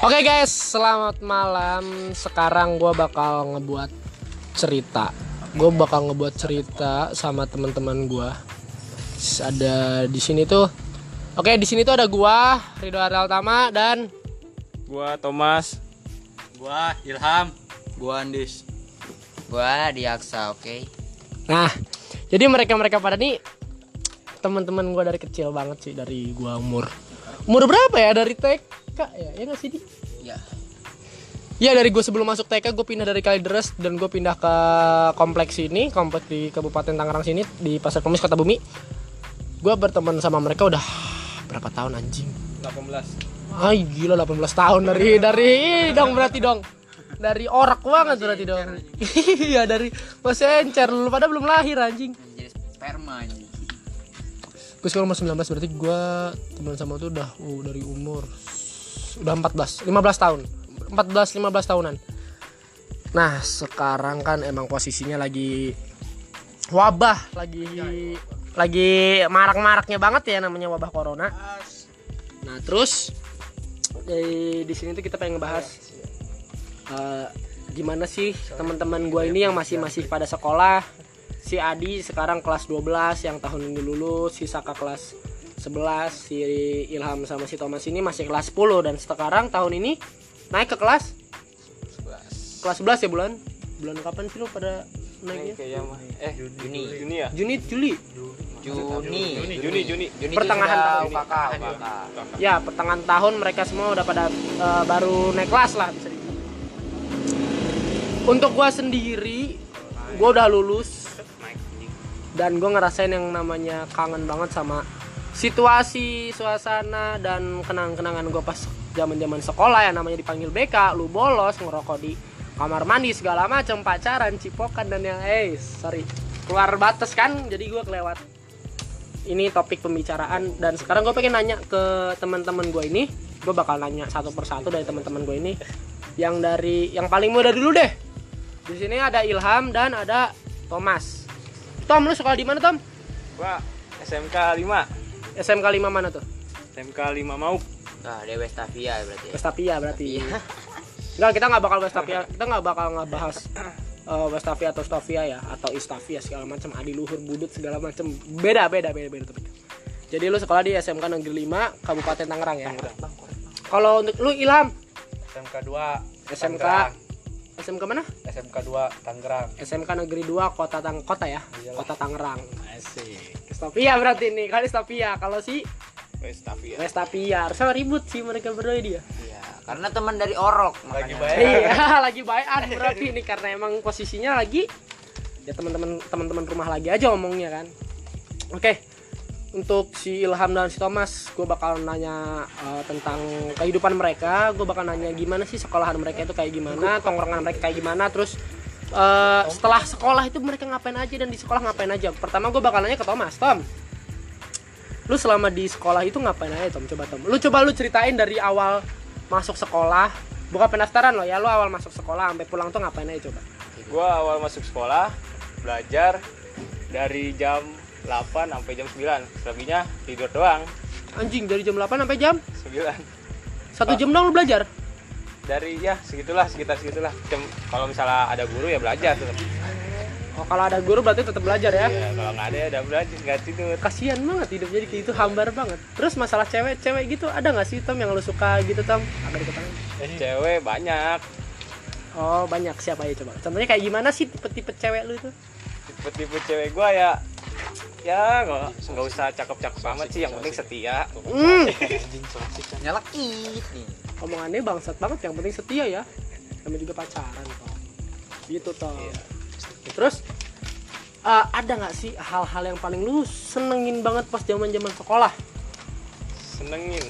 Oke guys, selamat malam. Sekarang gue bakal ngebuat cerita. Gue bakal ngebuat cerita sama teman-teman gue. Ada di sini tuh. Oke, di sini tuh ada gua, Ridho Ariel Tama dan Gua Thomas. Gua Ilham, gua Andis. Gua diaksa, oke. Nah, jadi mereka-mereka pada nih teman-teman gua dari kecil banget sih dari gua umur umur berapa ya dari TK ya ya nggak sih di Ya. Ya dari gue sebelum masuk TK gue pindah dari Kalideres dan gue pindah ke kompleks ini kompleks di Kabupaten Tangerang sini di Pasar Kemis Kota Bumi. Gue berteman sama mereka udah berapa tahun anjing? 18. Ay gila 18 tahun dari dari dong berarti dong. Dari orak banget berarti dong. Iya dari masih encer lu pada belum lahir anjing. Jadi sperma anjing. Gue sekarang umur 19 berarti gue teman sama tuh udah uh, dari umur udah 14 15 tahun. 14 15 tahunan. Nah sekarang kan emang posisinya lagi wabah lagi lagi marak-maraknya banget ya namanya wabah corona. Nah terus di di sini tuh kita pengen ngebahas eh, gimana sih teman-teman gue ini yang masih masih pada sekolah si Adi sekarang kelas 12 yang tahun ini lulus si Saka kelas 11 si Ilham sama si Thomas ini masih kelas 10 dan sekarang tahun ini naik ke kelas kelas 11 ya bulan bulan kapan sih lu pada naiknya Kayaknya mah. Eh, Juni. Juni ya? Juni Juli Juni. Juni, Juni. Juni Pertengahan sudah tahun. UKK. ya pertengahan tahun mereka semua udah pada eh, baru naik kelas lah bisa dibilang. untuk gua sendiri gua udah lulus dan gue ngerasain yang namanya kangen banget sama situasi suasana dan kenang-kenangan gue pas zaman-zaman sekolah ya. Namanya dipanggil BK lu bolos ngerokok di kamar mandi segala macam pacaran cipokan dan yang eh sorry keluar batas kan? Jadi gue kelewat ini topik pembicaraan. Dan sekarang gue pengen nanya ke teman-teman gue ini. Gue bakal nanya satu persatu dari teman-teman gue ini. Yang dari yang paling muda dulu deh. Di sini ada Ilham dan ada Thomas Tom lu sekolah di mana Tom? Gua SMK 5. SMK 5 mana tuh SMK 5 mau. Nah, Dewa Stavia berarti. ya. Berarti. Enggak kita nggak bakal Westapia kita nggak bakal ngebahas uh, Westapia atau Stavia ya atau Istavia segala macam Adi Luhur Budut segala macam beda beda beda beda topik jadi lu sekolah di SMK Negeri 5 Kabupaten Tangerang ya? Kalau untuk lu Ilham? SMK 2 SMK SMK mana? SMK 2 Tangerang. SMK Negeri 2 Kota Tang Kota ya? Kota Tangerang. Asik. Stavia berarti nih kali Stavia kalau si? Wes tapi ya. Westapia harusnya ribut sih mereka berdua dia Iya, karena teman dari Orok Lagi baik. iya lagi bayan berarti ini karena emang posisinya lagi ya teman-teman teman-teman rumah lagi aja ngomongnya kan. Oke untuk si Ilham dan si Thomas gue bakal nanya eh, tentang kehidupan mereka. Gue bakal nanya gimana sih sekolahan mereka itu kayak gimana tongkrongan mereka kayak gimana terus eh, setelah sekolah itu mereka ngapain aja dan di sekolah ngapain aja. Pertama gue bakal nanya ke Thomas Tom lu selama di sekolah itu ngapain aja Tom? Coba Tom. Lu coba lu ceritain dari awal masuk sekolah. Bukan penasaran loh ya lu awal masuk sekolah sampai pulang tuh ngapain aja coba? Gua awal masuk sekolah belajar dari jam 8 sampai jam 9. Selebihnya tidur doang. anjing dari jam 8 sampai jam 9. satu jam dong lu belajar Dari ya segitulah, sekitar segitulah. Jam kalau misalnya ada guru ya belajar tetap. oh kalau ada guru berarti tetap belajar ya Ya, kalau nggak ada ya udah belajar, nggak tidur. kasihan banget hidup jadi kayak gitu hambar banget terus masalah cewek-cewek gitu ada nggak sih Tom yang lu suka gitu Tom agak deket tangan. Cewek banyak. oh banyak siapa ya coba contohnya kayak gimana sih tipe-tipe cewek lu itu Tipe-tipe cewek gua ya ya nggak nggak usah cakep-cakep amat sih yang penting setia. Hmm. Nyelekit nih. omongannya bangsat banget yang penting setia ya. Namanya juga pacaran Tom gitu Tom terus eh, ada nggak sih hal-hal yang paling lu senengin banget pas zaman zaman sekolah? Senengin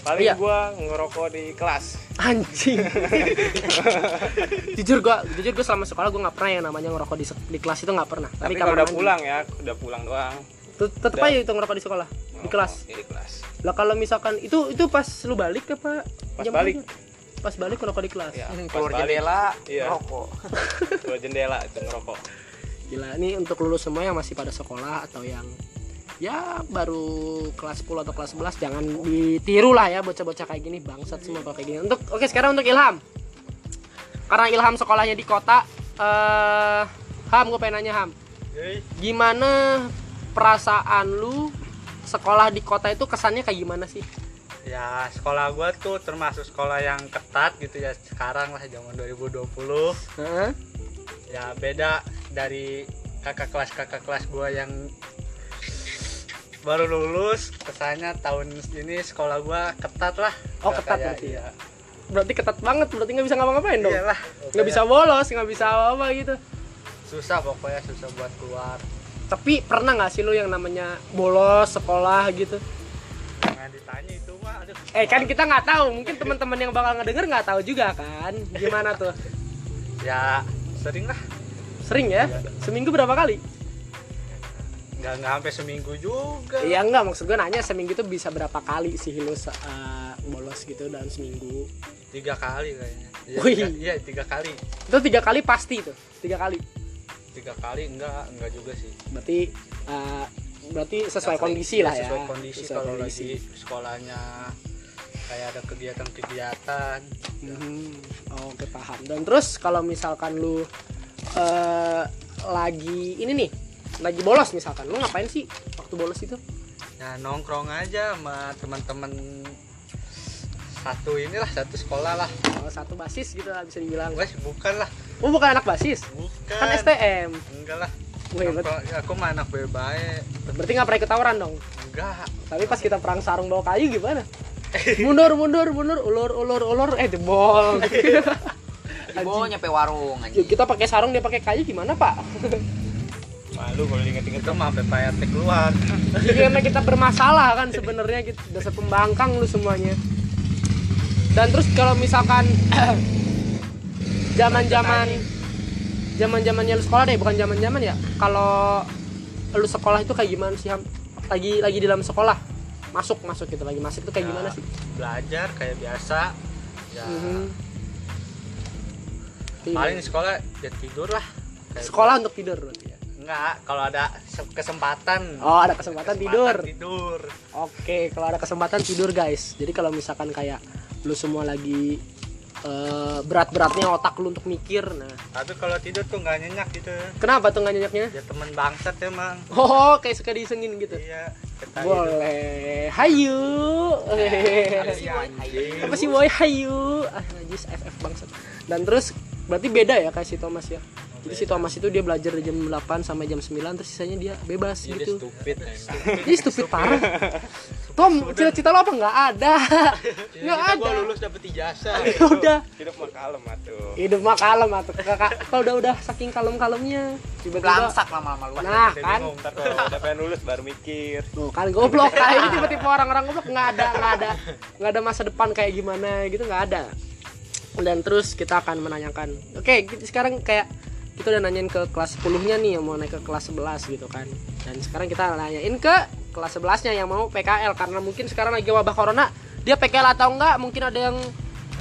paling Iya. gua ngerokok di kelas anjing jujur gua jujur gua selama sekolah gua nggak pernah yang namanya ngerokok di, di kelas itu nggak pernah tapi kamar kalau udah mandi. pulang ya udah pulang doang Tet- tetep aja itu ngerokok di sekolah di Ngerokok kelas ya, di kelas lah kalau misalkan itu itu pas lu balik apa Pas jam balik. belajar? pas balik ngerokok di kelas ya pas Keluar balik jendela, Iya. rokok. keluar jendela itu ngerokok gila ini untuk lulus semua yang masih pada sekolah atau yang ya baru kelas 10 atau kelas 11 jangan ditiru lah ya bocah-bocah kayak gini bangsat semua kayak gini. Untuk oke sekarang untuk Ilham. Karena Ilham sekolahnya di kota eh Ham gue pengen nanya Ham. Gimana perasaan lu sekolah di kota itu kesannya kayak gimana sih? Ya sekolah gua tuh termasuk sekolah yang ketat gitu ya sekarang lah zaman 2020 Heeh. ya beda dari kakak kelas kakak kelas gua yang baru lulus kesannya tahun ini sekolah gua ketat lah. Oh, ketat kayak- berarti ya? iya. berarti ketat banget berarti nggak bisa ngapa-ngapain dong? Iyalah. Nggak bisa bolos nggak bisa apa gitu. Susah pokoknya susah buat keluar. Tapi pernah nggak sih lu yang namanya bolos sekolah gitu? Nggak ditanya itu mah aduh. Eh kan kita nggak tahu. Mungkin teman-teman yang bakal ngedenger nggak tahu juga kan? Gimana tuh? Ya sering lah. Sering ya? Seminggu berapa kali nggak nggak sampai seminggu juga. Iya enggak maksud gue nanya seminggu tuh bisa berapa kali sih lu uh, bolos gitu dalam seminggu? Tiga kali kayaknya. Iya, Wih. tiga- iya tiga kali. Itu tiga kali pasti tuh tiga kali? Tiga kali enggak enggak juga sih. Berarti uh, berarti sesuai Nggak kondisi sering. lah Iya, ya. sesuai kondisi Sesuai kalau kondisi. lagi sekolahnya kayak ada kegiatan-kegiatan. Mhm. oke paham. Dan terus kalau misalkan lu eh lagi ini nih lagi bolos misalkan. Lu ngapain sih waktu bolos itu? Ya nongkrong aja sama teman-teman satu inilah satu sekolah lah. Oh, satu basis gitu lah bisa dibilang. Wes bukan lah. Oh bukan anak basis? Bukan. Kan STM enggak lah. Wih, ya, aku mah anak baik. Berarti nggak pernah ikut tawuran dong? Enggak. Tapi pas kita perang sarung bawa kayu gimana? Mundur mundur mundur. Ulur ulur ulur. Eh jebol. Dibawa nyampe warung Yuk, anjing. kita pakai sarung dia pakai kayu gimana pak malu kalau diinget-inget itu mah sampai RT keluar. Karena kita bermasalah kan sebenarnya kita dasar pembangkang lu semuanya. Dan terus kalau misalkan zaman zaman zaman zamannya lu sekolah deh bukan zaman zaman ya. Kalau lu sekolah itu kayak gimana sih lagi lagi di dalam sekolah? Masuk masuk gitu. Lagi masuk itu kayak Ya, gimana sih? belajar kayak biasa. Ya. Mhm. Kayak paling gimana? sekolah ya tidur lah. Kayak sekolah untuk tidur berarti enggak kalau ada se- kesempatan oh ada kesempatan, tidur tidur Oke, kalau ada kesempatan tidur guys. Jadi kalau misalkan kayak lu semua lagi eh, berat-beratnya otak lu untuk mikir, nah tapi kalau tidur tuh nggak nyenyak gitu kenapa tuh nggak nyenyaknya? ya temen bangsat emang Oh, kayak suka disengin gitu. iya Boleh. Hayu. Apa sih, boy? Apa sih boy? Hayu. Ah, najis FF bangsat. Dan terus berarti beda ya kayak si Thomas ya. Jadi si Thomas itu dia belajar dari jam 8 sampai jam 9 terus sisanya dia bebas dia gitu. stupid Dia stupid parah. Tom, cita-cita lo apa? Nggak ada. Nggak ada. gua lulus dapet ijazah udah hidup mah kalem atuh hidup mah kalem atau kakak kalau udah udah saking kalem kalemnya tiba-tiba Belangsak lama-lama lu. nah kan udah pengen lulus baru mikir tuh kan goblok kayak ini tiba-tiba orang-orang goblok nggak ada nggak ada nggak ada masa depan kayak gimana gitu nggak ada dan terus kita akan menanyakan oke gitu, sekarang kayak kita udah nanyain ke kelas 10 nya nih yang mau naik ke kelas 11 gitu kan. Dan sekarang kita nanyain ke kelas 11 nya yang mau PKL karena mungkin sekarang lagi wabah corona dia PKL atau enggak? Mungkin ada yang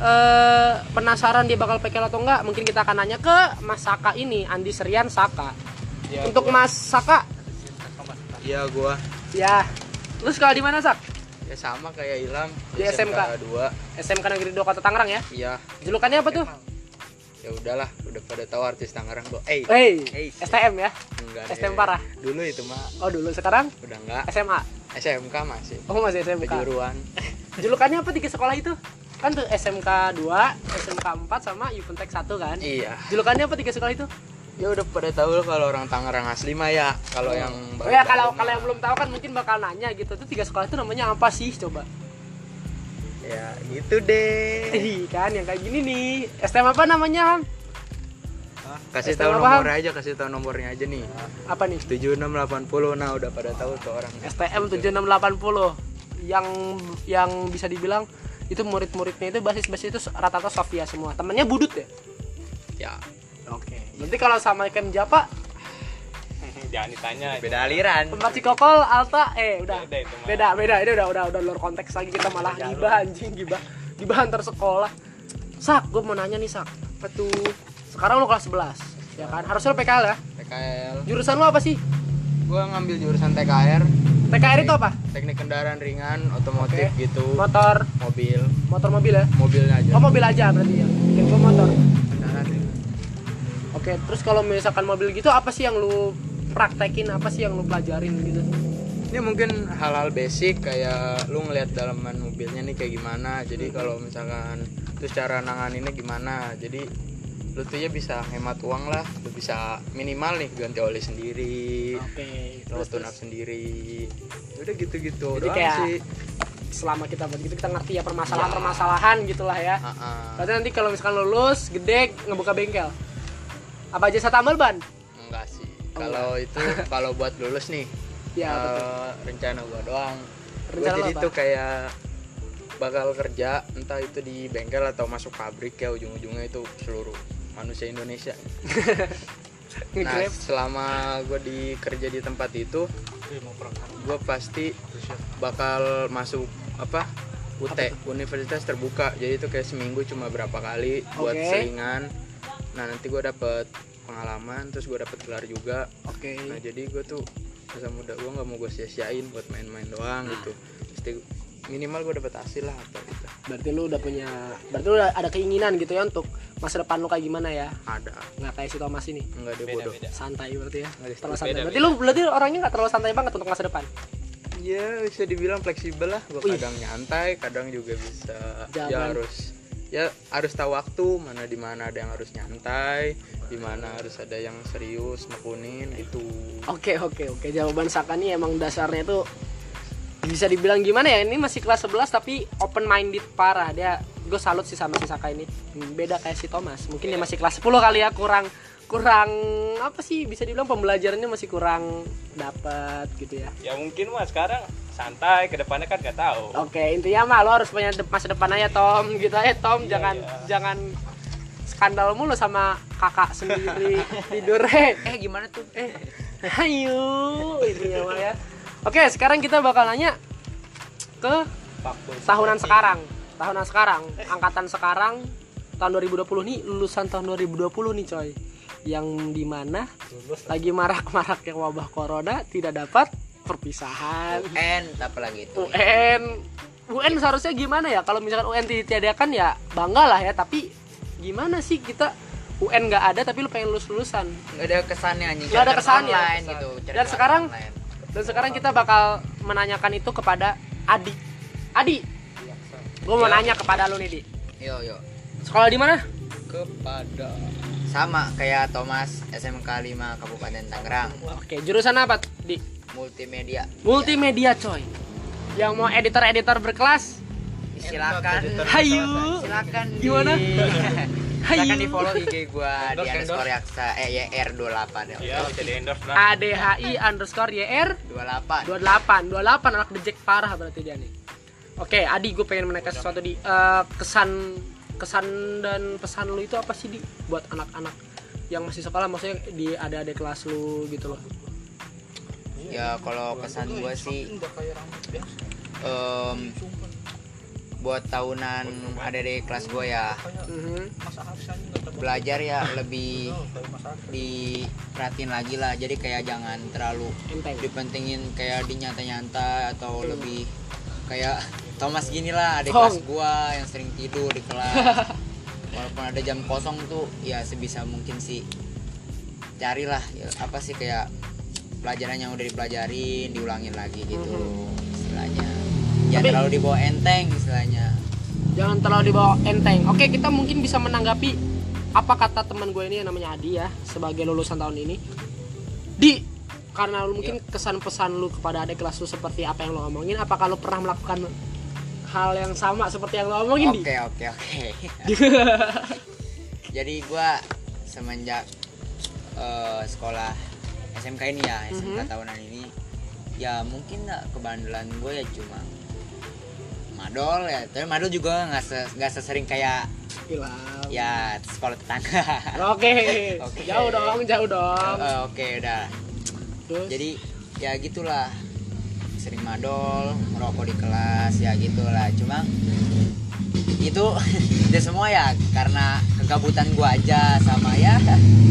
eh, penasaran dia bakal PKL atau enggak? Mungkin kita akan nanya ke Mas Saka ini Andi Serian Saka. Ya, untuk Mas Saka. Iya gua. Ya. Lu sekolah di mana Sak? Ya sama kayak Ilham Di SMK? 2 SMK Negeri 2 Kota Tangerang ya? Iya. Julukannya apa tuh ya udahlah udah pada tahu artis Tangerang kok eh Hey, Hey. STM ya? Enggak STM deh. parah? dulu itu mah oh dulu. Sekarang? Udah enggak. SMA SMK masih. Oh masih SMK kejuruan. Julukannya apa tiga sekolah itu? Kan tuh SMK 2 SMK 4 sama Yupentek 1 kan? Iya. Julukannya apa tiga sekolah itu? Ya udah pada tahu kalau orang Tangerang asli mah ya. Kalau yang oh ya kalau kalau yang belum tahu kan mungkin bakal nanya gitu. Tuh tiga sekolah itu namanya apa sih? Coba ya gitu deh. Ih, kan yang kayak gini nih. STM apa namanya Hah? kasih STM tahu apa, nomor Ham? aja kasih tahu nomornya aja nih. Apa nih? 7680 nah udah pada tahu tuh orang. STM 7680 yang yang bisa dibilang itu murid-muridnya itu basis-basis itu rata-rata Sofia semua. Temennya budut ya? Ya. Oke. Berarti kalau sama Kem Japa jangan ditanya. Beda aliran. Tempat Cikokol Alta eh udah. Beda itu mah. beda beda. Ini udah udah udah luar konteks lagi kita malah gibah anjing gibah. Gibah antar sekolah. Sak gue mau nanya nih sak. Apa tuh? Sekarang lu kelas 11 ya kan? Harusnya lu PKL ya? PKL jurusan lu apa sih? Gua ngambil jurusan TKR, TKR itu apa? Teknik kendaraan ringan, otomotif Oke. gitu, motor. Mobil, motor mobil ya? Mobilnya aja. oh mobil aja berarti ya? Gua motor. Kendaraan ringan. oke terus kalau misalkan mobil gitu apa sih yang lu praktekin apa sih yang lu pelajarin gitu Ini mungkin hal-hal basic kayak lu ngelihat dalaman mobilnya nih kayak gimana. Jadi kalau misalkan terus cara nanganinnya gimana. Jadi lu tuh ya bisa hemat uang lah. Lu bisa minimal nih ganti oli sendiri, oke lo terus, tune up sendiri. Udah gitu-gitu Jadi kayak- sih. selama kita begitu kita ngerti ya permasalahan-permasalahan gitulah ya Ah-ah. berarti nanti kalau misalkan lulus gede ngebuka bengkel apa jasa tambal ban Kalau itu kalau buat lulus nih ya betul eh, rencana gua doang. Gua Rencana jadi apa? tuh kayak bakal kerja entah itu di bengkel atau masuk pabrik ya ujung-ujungnya itu seluruh manusia Indonesia. Nah, selama gue di kerja di tempat itu, gue pasti bakal masuk apa UT Universitas Terbuka. Jadi itu kayak seminggu cuma berapa kali buat Oke. selingan. Nah nanti gue dapet pengalaman, terus gue dapet gelar juga. oke Nah jadi gue tuh masa muda gue nggak mau gue sia-siain buat main-main doang gitu. Pasti minimal gue dapet hasil lah apa gitu. berarti lu udah punya berarti lu udah ada keinginan gitu ya untuk masa depan lu kayak gimana ya Ada, nggak kayak si Thomas ini nggak beda bodoh. beda santai berarti ya Nggak ada terlalu istilah. santai Beda, berarti lu berarti orangnya nggak terlalu santai banget untuk masa depan Ya bisa dibilang fleksibel lah. Gue kadang nyantai, kadang juga bisa. Ya Zaman. harus ya harus tahu waktu mana di mana ada yang harus nyantai, di mana harus ada yang serius nekunin gitu. oke oke oke. Jawaban Saka nih emang dasarnya tuh bisa dibilang gimana ya? Ini masih kelas 11 tapi open minded parah. Dia gue salut sih sama si Saka ini. Hmm, beda kayak si Thomas. Mungkin dia masih kelas 10 kali ya kurang kurang apa sih? Bisa dibilang pembelajarannya masih kurang dapat gitu ya. Ya mungkin mah sekarang santai ke depannya kan nggak tahu Oke, intinya mah lo harus punya masa depan aja Tom, gitu aja Tom, jangan iya. jangan skandal mulu sama kakak sendiri tidur eh Eh gimana tuh? eh ayo intinya mah ya. Oke, sekarang kita bakal nanya ke tahunan sekarang, tahunan sekarang, angkatan sekarang tahun 2020 nih lulusan tahun 2020 nih coy yang di mana lagi marak-maraknya wabah corona tidak dapat perpisahan N apalagi itu. UN UN seharusnya gimana ya kalau misalkan UN ditiadakan ya bangga lah ya tapi gimana sih kita UN nggak ada tapi lu pengen lulus lulusan Nggak ada kesannya anjing. Nggak ada kesannya. Online gitu. Dan sekarang online. dan sekarang kita bakal menanyakan itu kepada Adi Adi gue mau Ya. nanya kepada lu nih di Yo yo. sekolah di mana Kepada Sama kayak Thomas SMK 5 Kabupaten Tangerang. oke jurusan apa di Multimedia. multimedia coy yang mau editor editor berkelas Silakan. hayu Silakan. di- Gimana? Silakan Hayu. di follow IG gua di Endorse, underscore yaksa eh YR 28 ya. ya bisa di endorse lah ADHI underscore YR 28. 28 28 anak dejek parah berarti dia nih oke Adi gue pengen menanyakan sesuatu di Eh, kesan kesan dan pesan lu itu apa sih di buat anak-anak yang masih sekolah maksudnya di ada adik kelas lu gitu loh Ya kalau kesan gua sih em, buat tahunan ada di kelas gua ya belajar ya lebih diperhatiin lagi lah. Jadi kayak jangan terlalu dipentingin kayak dinyata-nyata atau lebih kayak Thomas gini lah ada Tong. kelas gua yang sering tidur di kelas. Walaupun ada jam kosong tuh ya sebisa mungkin sih. Carilah ya, apa sih kayak pelajaran yang udah dipelajarin diulangin lagi gitu istilahnya. Jangan Tapi- terlalu dibawa enteng istilahnya. Jangan terlalu dibawa enteng. Oke kita mungkin bisa menanggapi apa kata teman gue ini yang namanya Adi ya sebagai lulusan tahun ini. Di karena lu mungkin kesan pesan lu kepada adik kelas lu seperti apa yang lo omongin apakah lu pernah melakukan hal yang sama seperti yang lo omongin oke oke oke. Jadi gua semenjak eh, sekolah SMK ini ya SMK Mhm. tahunan ini. Ya mungkin nggak kebandelan gue ya cuma madol ya. Tapi madol juga nggak se nggak sesering kayak Hilang. ya sekolah tetangga. Oke, Oke. jauh dong, jauh dong. Eh, oke udah. Terus, jadi ya gitulah. Sering madol merokok di kelas ya gitulah. Cuma itu itu semua ya karena kegabutan gua aja sama ya.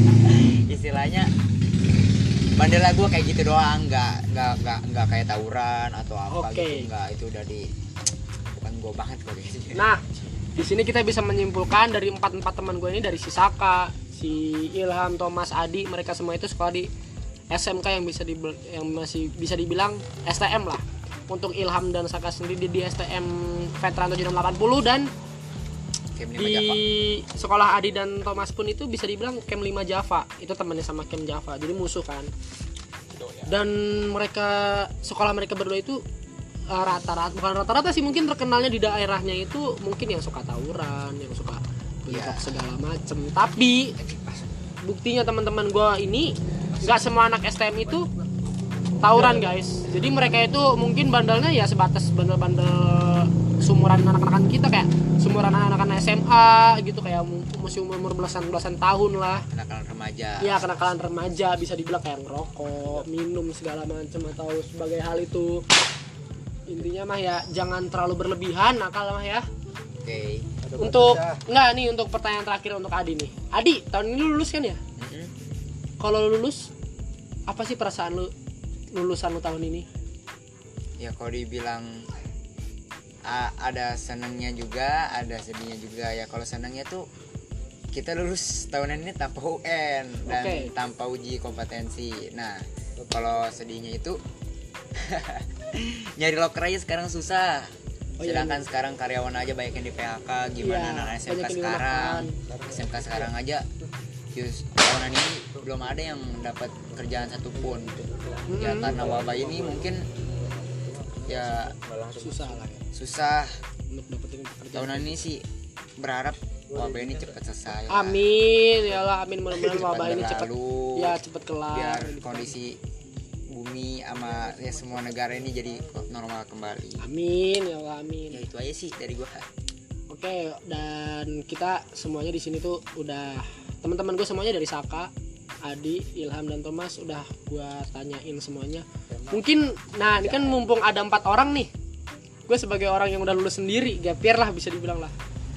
Istilahnya bandela gue kayak gitu doang nggak nggak nggak nggak kayak tawuran atau apa Oke. gitu nggak itu udah di bukan gue banget gue Nah, di sini kita bisa menyimpulkan dari empat empat teman gue ini dari si Saka, si Ilham, Thomas, Adi, mereka semua itu sekolah di SMK yang bisa di yang masih bisa dibilang STM lah. Untuk Ilham dan Saka sendiri di, di STM Veteran 7680 dan kayak di sekolah Adi dan Thomas pun itu bisa dibilang Camp 5 Java. Itu temannya sama Camp Java. Jadi musuh kan. Dan mereka sekolah mereka berdua itu uh, rata-rata bukan rata-rata sih mungkin terkenalnya di daerahnya itu mungkin yang suka tawuran, yang suka Iya. segala macem. Tapi buktinya teman-teman gua ini nggak semua anak STM itu tawuran guys. Jadi mereka itu mungkin bandelnya ya sebatas bandel-bandel sumuran anak-anak kita kayak sumuran anak-anak SMA gitu kayak masih umur umur belasan belasan tahun lah. kenakalan remaja Iya kenakalan remaja bisa dibilang kayak ngerokok, minum segala macam atau sebagai hal itu. Intinya mah ya jangan terlalu berlebihan nakal mah ya. oke Untuk enggak nih untuk pertanyaan terakhir untuk Adi nih. Adi, tahun ini lu lulus kan ya? Mm-mm. Kalau lu lulus apa sih perasaan lu lulusan lu tahun ini? ya kalau dibilang a- ada senangnya juga ada sedihnya juga ya kalau senangnya tuh kita lulus tahunan ini tanpa UN dan Oke. tanpa uji kompetensi nah kalau sedihnya itu nyari loker aja sekarang susah Oh, iya, sedangkan sekarang karyawan aja banyak yang di PHK gimana Iya, anak SMK sekarang dirumahkan. SMK sekarang aja tahunan ini belum ada yang dapat kerjaan satupun ya Mm-mm. karena wabah ini mungkin ya Susah lah ya. susah. Tahunan ini sih berharap wabah ini cepat selesai lah. Amin, ya Allah, amin. Mudah-mudahan wabah ini cepat ya cepat kelar. biar kondisi bumi sama ya semua negara ini jadi normal kembali. Amin, ya Allah, amin. ya itu aja sih dari gua. Oke, dan kita semuanya di sini tuh udah teman-teman gue semuanya dari Saka, Adi, Ilham dan Thomas udah gua tanyain semuanya. Mungkin, nah ini kan mumpung ada empat orang nih, gue sebagai orang yang udah lulus sendiri, gapir lah bisa dibilang lah.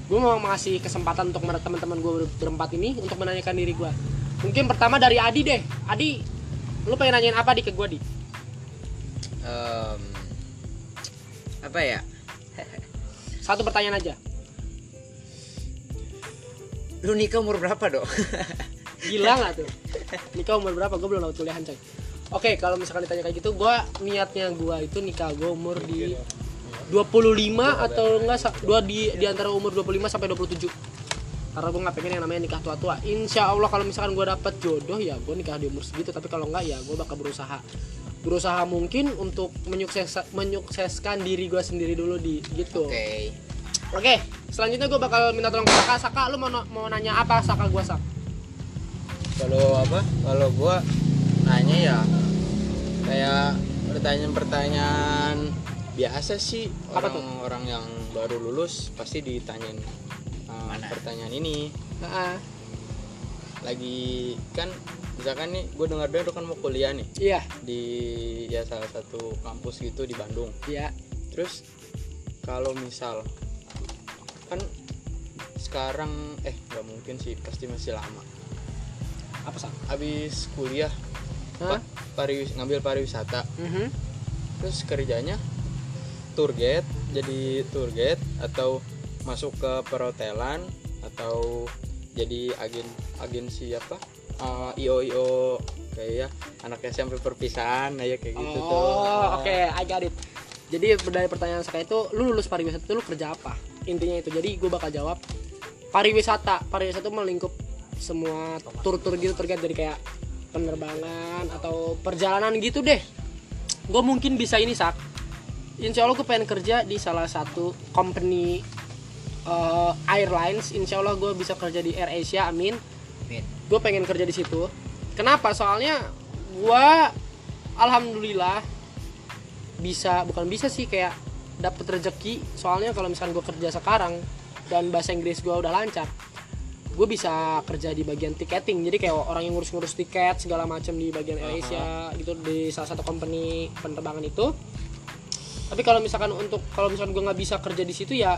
Gue mau ngasih kesempatan untuk teman-teman gue berempat ini untuk menanyakan diri gue. Mungkin pertama dari Adi deh, Adi, lu pengen nanyain apa di ke gue di? Em, apa ya Satu pertanyaan aja. Lu nikah umur berapa dok Gila nggak tuh? Nikah umur berapa? Gue belum tahu kuliahan coy. Oke, kalau misalkan ditanya kayak gitu, gue niatnya gue itu nikah gue umur di 25 atau enggak dua di di antara umur 25 sampai 27. Karena gue nggak pengen yang namanya nikah tua-tua. Insya Allah kalau misalkan gue dapet jodoh ya gue nikah di umur segitu. Tapi kalau enggak ya gue bakal berusaha berusaha mungkin untuk menyukses menyukseskan diri gue sendiri dulu di gitu. Oke selanjutnya gue bakal minta tolong ke Saka. Saka, lu mau mau nanya apa Saka gue Sak? kalau apa kalau gua nanya ya kayak pertanyaan-pertanyaan biasa sih Apa tuh? orang-orang yang baru lulus pasti ditanyain uh, Mana? pertanyaan ini Nah, lagi kan misalkan nih gue dengar dengar kan mau kuliah nih iya, di ya salah satu kampus gitu di Bandung iya. terus kalau misal kan sekarang eh nggak mungkin sih pasti masih lama Apa Sak? habis kuliah pa- pariwis ngambil pariwisata Mhm. terus kerjanya tour guide jadi tour guide atau masuk ke perhotelan atau jadi agen agensi apa Eh, io io kayak ya anak SMP perpisahan ya kayak gitu tuh Oh, oke, I got it. Jadi dari pertanyaan saya itu, lu lulus pariwisata itu lu kerja apa? Intinya itu. Jadi gue bakal jawab pariwisata. Pariwisata itu melingkup semua tur-tur gitu terkait dari kayak penerbangan atau perjalanan gitu deh. Gue mungkin bisa ini sak. Insya Allah gue pengen kerja di salah satu company eh, airlines. Insya Allah gue bisa kerja di Air Asia. Amin. gue pengen kerja di situ kenapa soalnya gue alhamdulillah bisa bukan bisa sih kayak dapet rezeki soalnya kalau misalkan gue kerja sekarang dan bahasa Inggris gue udah lancar gue bisa kerja di bagian tiketing. Jadi kayak orang yang ngurus-ngurus tiket segala macam di bagian AirAsia gitu di salah satu company penerbangan itu. Tapi kalau misalkan untuk kalau misalkan gue nggak bisa kerja di situ ya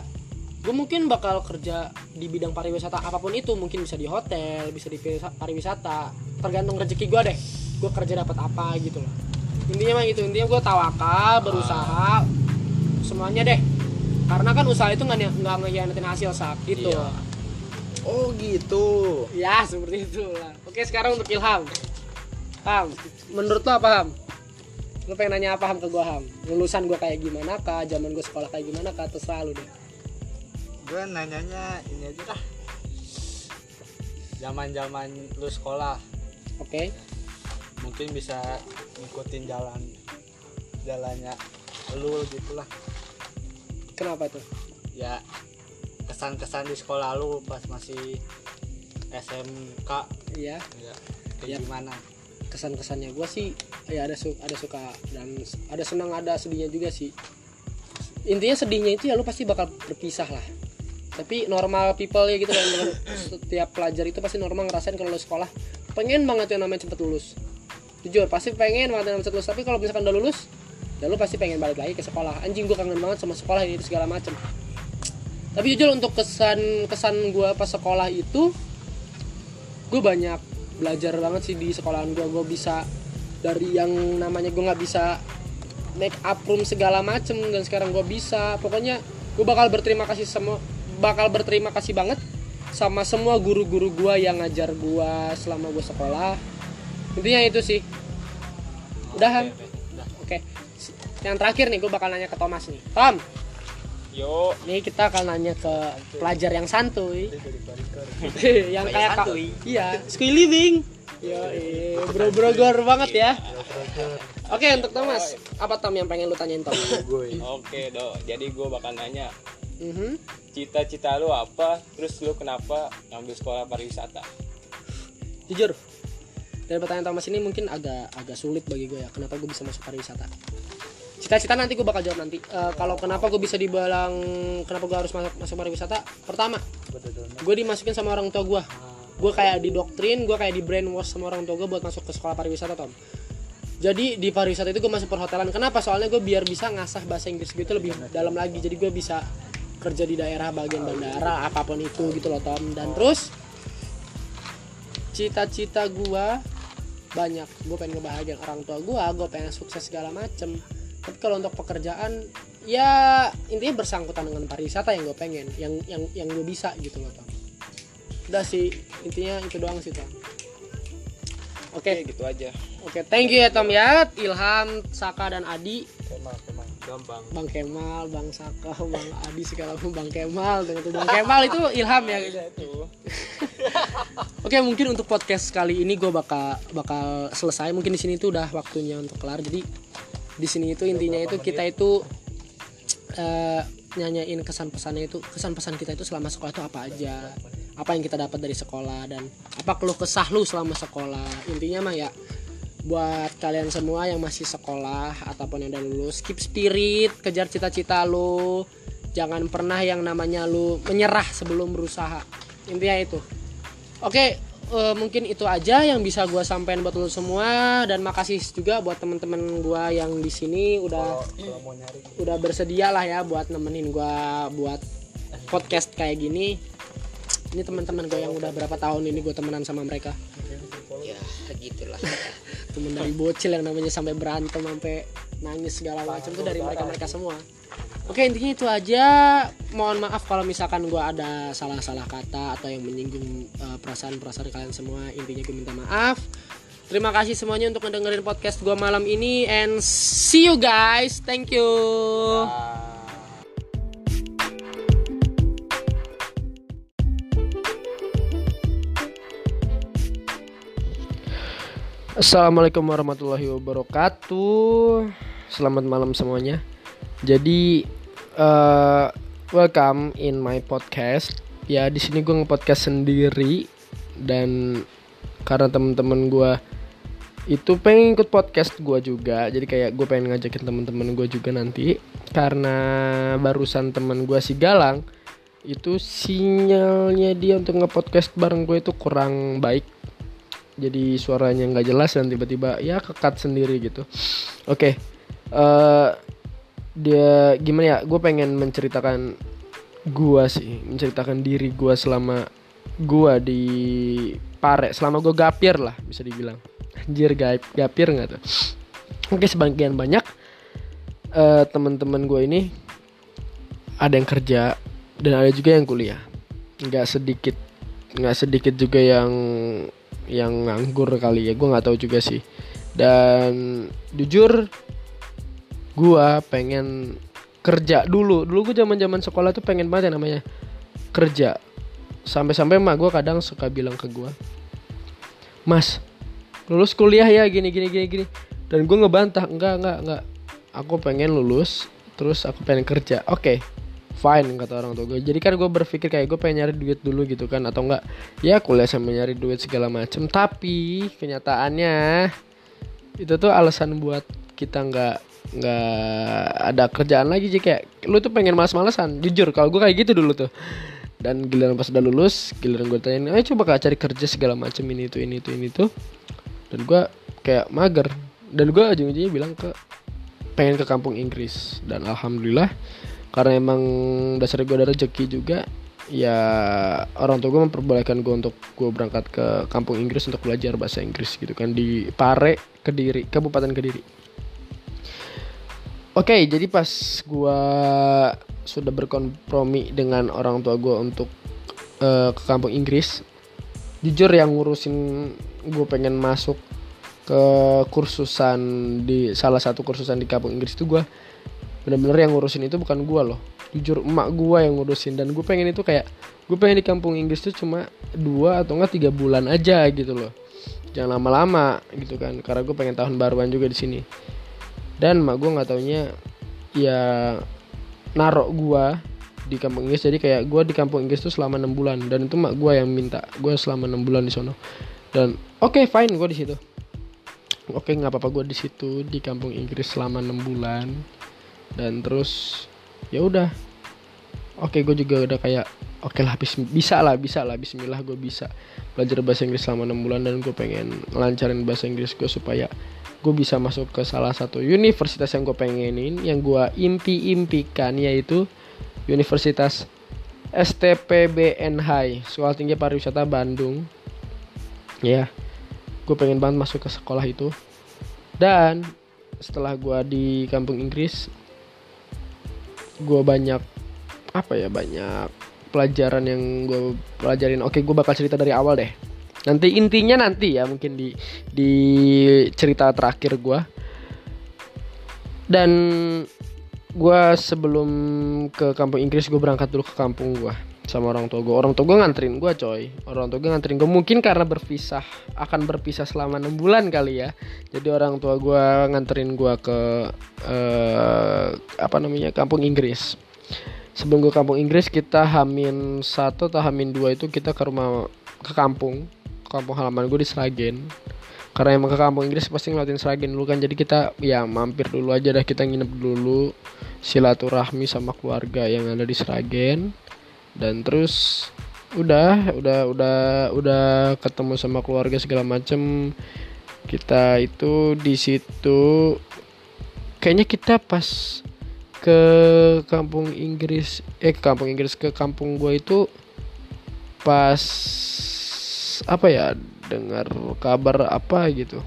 gue mungkin bakal kerja di bidang pariwisata apa pun itu. Mungkin bisa di hotel bisa di pariwisata. Tergantung rezeki gue deh gue kerja dapat apa gitu loh. Intinya mah gitu. Intinya gue tawakal berusaha semuanya deh. Karena kan usaha itu nggak nggak ngehianatin hasil sak gitu Iya. oh gitu. Ya seperti itu lah. Oke sekarang untuk Ilham. Ham menurut lo apa Ham? Lo pengen nanya apa Ham ke gue Ham? Lulusan gue kayak gimana kah? Zaman gue sekolah kayak gimana kah? Terserah lu deh. Gue nanyanya ini aja dah. Zaman zaman lu sekolah. Oke. Mungkin bisa ngikutin jalan jalannya lu gitulah kenapa tuh? Ya kesan-kesan di sekolah lu pas masih SMK iya. Ya kayak Ya. gimana? Kesan-kesannya gue sih ya ada su- ada suka dan ada senang ada sedihnya juga sih. Intinya sedihnya itu ya lu pasti bakal berpisah lah. Tapi normal people ya gitu kan setiap pelajar itu pasti normal ngerasain kalau lu sekolah pengen banget yang namanya cepet lulus. Jujur pasti pengen banget yang namanya cepet lulus. Tapi kalau misalkan udah lulus ya lu pasti pengen balik lagi ke sekolah. Anjing gue kangen banget sama sekolah ini segala macem. Tapi jujur untuk kesan kesan gue pas sekolah itu gue banyak belajar banget sih di sekolahan gue gue bisa dari yang namanya gue nggak bisa make up room segala macem dan sekarang gue bisa. Pokoknya gue bakal berterima kasih semua bakal berterima kasih banget sama semua guru-guru gue yang ngajar gue selama gue sekolah. Intinya itu sih. Udahan yang terakhir nih gue bakal nanya ke Thomas nih. Tom. Yo, nih kita akan nanya ke pelajar yang santuy. Yang kayak kak santuy. iya school living. Yo, bro bro gor banget ya. Oke untuk Thomas apa Tom yang pengen lu tanyain Tom? Oke do. Jadi gue bakal nanya, Mhm. cita-cita lu apa? Terus lu kenapa ngambil sekolah pariwisata? jujur dari pertanyaan Thomas ini mungkin agak agak sulit bagi gue ya kenapa gue bisa masuk pariwisata cita-cita nanti gue bakal jawab nanti. Eh, kalau kenapa gue bisa dibilang kenapa gue harus masuk masuk pariwisata? Pertama gue dimasukin sama orang tua gue gue kayak didoktrin gue kayak di brainwash sama orang tua gue buat masuk ke sekolah pariwisata Tom. Jadi di pariwisata itu gue masuk perhotelan. Kenapa? Soalnya gue biar bisa ngasah bahasa Inggris gue itu lebih dalam lagi. Jadi gue bisa kerja di daerah bagian bandara apa pun itu gitu loh Tom. Dan terus cita-cita gue banyak. Gue pengen ngebahagiain orang tua gue gue pengen sukses segala macem tapi kalau untuk pekerjaan ya intinya bersangkutan dengan pariwisata yang gue pengen yang yang yang gue bisa gitu loh Tom udah sih intinya itu doang sih Tom oke Oke, gitu aja. Oke, thank you ya Tom ya, Ilham, Saka dan Adi, Kemal Kemal gampang Bang Kemal, Bang Saka, Bang Adi segala macam, Bang Kemal, dengan itu Bang Kemal itu Ilham ya. Itu. Oke, mungkin untuk podcast kali ini gue bakal bakal selesai. Mungkin di sini tuh udah waktunya untuk kelar. Jadi di sini itu intinya itu kita itu eh, nyanyain kesan pesannya itu kesan pesan kita itu selama sekolah itu apa aja. Apa yang kita dapat dari sekolah dan apa keluh kesah lu selama sekolah. Intinya mah ya buat kalian semua yang masih sekolah ataupun yang udah lulus keep spirit kejar cita-cita lu. Jangan pernah yang namanya lu menyerah sebelum berusaha. Intinya itu. Oke eh, mungkin itu aja yang bisa gua sampaikan buat lu semua. Dan makasih juga buat teman-teman gua yang di sini udah udah bersedia lah ya buat nemenin gua buat podcast kayak gini. Ini teman-teman gue yang udah berapa tahun ini gue temenan sama mereka. Ya gitulah. Temen dari bocil yang namanya sampai berantem sampai nangis segala macam itu dari mereka mereka semua oke intinya itu aja. Mohon maaf kalau misalkan gue ada salah-salah kata atau yang menyinggung eh, perasaan-perasaan kalian semua. Intinya gue minta maaf. Terima kasih semuanya untuk mendengarin podcast gue malam ini and see you guys. Thank you. Assalamualaikum warahmatullahi wabarakatuh. Selamat malam semuanya. Jadi eh, welcome in my podcast. Ya di sini gue nge-podcast sendiri dan karena temen-temen gue itu pengen ikut podcast gue juga. Jadi kayak gue pengen ngajakin temen-temen gue juga nanti karena barusan temen gue si Galang itu sinyalnya dia untuk nge-podcast bareng gue itu kurang baik jadi suaranya nggak jelas dan tiba-tiba ya kekat sendiri gitu oke eh dia gimana ya gue pengen menceritakan gua sih menceritakan diri gua selama gua di pare selama gue gapir lah bisa dibilang. Anjir gap gapir nggak tuh? Oke sebagian banyak eh teman-teman gue ini ada yang kerja dan ada juga yang kuliah. Nggak sedikit nggak sedikit juga yang yang nganggur kali ya gue nggak tahu juga sih. Dan jujur gua pengen kerja dulu. Dulu gue zaman zaman sekolah tuh pengen banget yang namanya kerja. Sampai-sampai emak gue kadang suka bilang ke gua mas lulus kuliah ya gini gini gini gini. Dan gue ngebantah enggak enggak enggak. Aku pengen lulus terus aku pengen kerja. Oke fine kata orang tua gue jadi kan gue berpikir kayak gue pengen nyari duit dulu gitu kan atau enggak. Ya kuliah sambil nyari duit segala macem. Tapi kenyataannya itu tuh alasan buat kita nggak nggak ada kerjaan lagi sih kayak lu tuh pengen malas-malesan jujur. Kalau gue kayak gitu dulu tuh. Dan giliran pas udah lulus giliran gue tanyain ayo coba kak cari kerja segala macem ini tuh ini tuh ini tuh. Dan gue kayak mager. Dan gue ujung-ujungnya bilang ke pengen ke kampung Inggris. Dan alhamdulillah karena emang dasar gue ada rezeki juga ya orang tua gue memperbolehkan gue untuk gue berangkat ke kampung Inggris untuk belajar bahasa Inggris gitu kan di Pare Kediri Kabupaten Kediri Oke, jadi pas gue sudah berkompromi dengan orang tua gue untuk eh, ke kampung Inggris, jujur yang ngurusin gue pengen masuk ke kursusan di salah satu kursusan di kampung Inggris itu gue bener-bener yang ngurusin itu bukan gue loh. Jujur emak gue yang ngurusin dan gue pengen itu kayak gue pengen di kampung Inggris tuh cuma dua atau enggak tiga bulan aja gitu loh. Jangan lama-lama gitu kan karena gue pengen tahun baruan juga di sini dan emak gue nggak taunya ya narok gue di kampung Inggris. Jadi kayak gue di kampung Inggris tuh selama enam bulan. Dan itu mak gue yang minta. Gue selama enam bulan di sono. Dan oke fine gue di situ. Oke nggak apa-apa gue di situ di kampung Inggris selama enam bulan. Dan terus ya udah. Oke gue juga udah kayak oke lah bis- bisa lah bisa lah Bismillah gue bisa belajar bahasa Inggris selama enam bulan. Dan gue pengen ngelancarin bahasa Inggris gue supaya gue bisa masuk ke salah satu universitas yang gue pengenin yang gue impi-impikan yaitu Universitas STPBN High Sekolah Tinggi Pariwisata Bandung. Ya gue pengen banget masuk ke sekolah itu. Dan setelah gue di kampung Inggris gue banyak apa ya banyak pelajaran yang gue pelajarin. Oke gue bakal cerita dari awal deh nanti intinya nanti ya mungkin di di cerita terakhir gue dan gue sebelum ke kampung Inggris gue berangkat dulu ke kampung gue sama orang tua gue orang tua gue nganterin gue coy. Orang tua gue nganterin gue mungkin karena berpisah akan berpisah selama enam bulan kali ya. Jadi orang tua gue nganterin gue ke eh, apa namanya kampung Inggris. Sebelum gue kampung Inggris kita hamin satu atau hamin dua itu kita ke rumah ke kampung kampung halaman gue di Sragen. Karena emang ke kampung Inggris pasti ngeliatin Sragen dulu kan. Jadi kita ya mampir dulu aja dah. Kita nginep dulu silaturahmi sama keluarga yang ada di Sragen. Dan terus udah udah udah udah ketemu sama keluarga segala macem. Kita itu di situ kayaknya kita pas ke kampung Inggris eh ke kampung Inggris ke kampung gua itu pas apa ya dengar kabar apa gitu.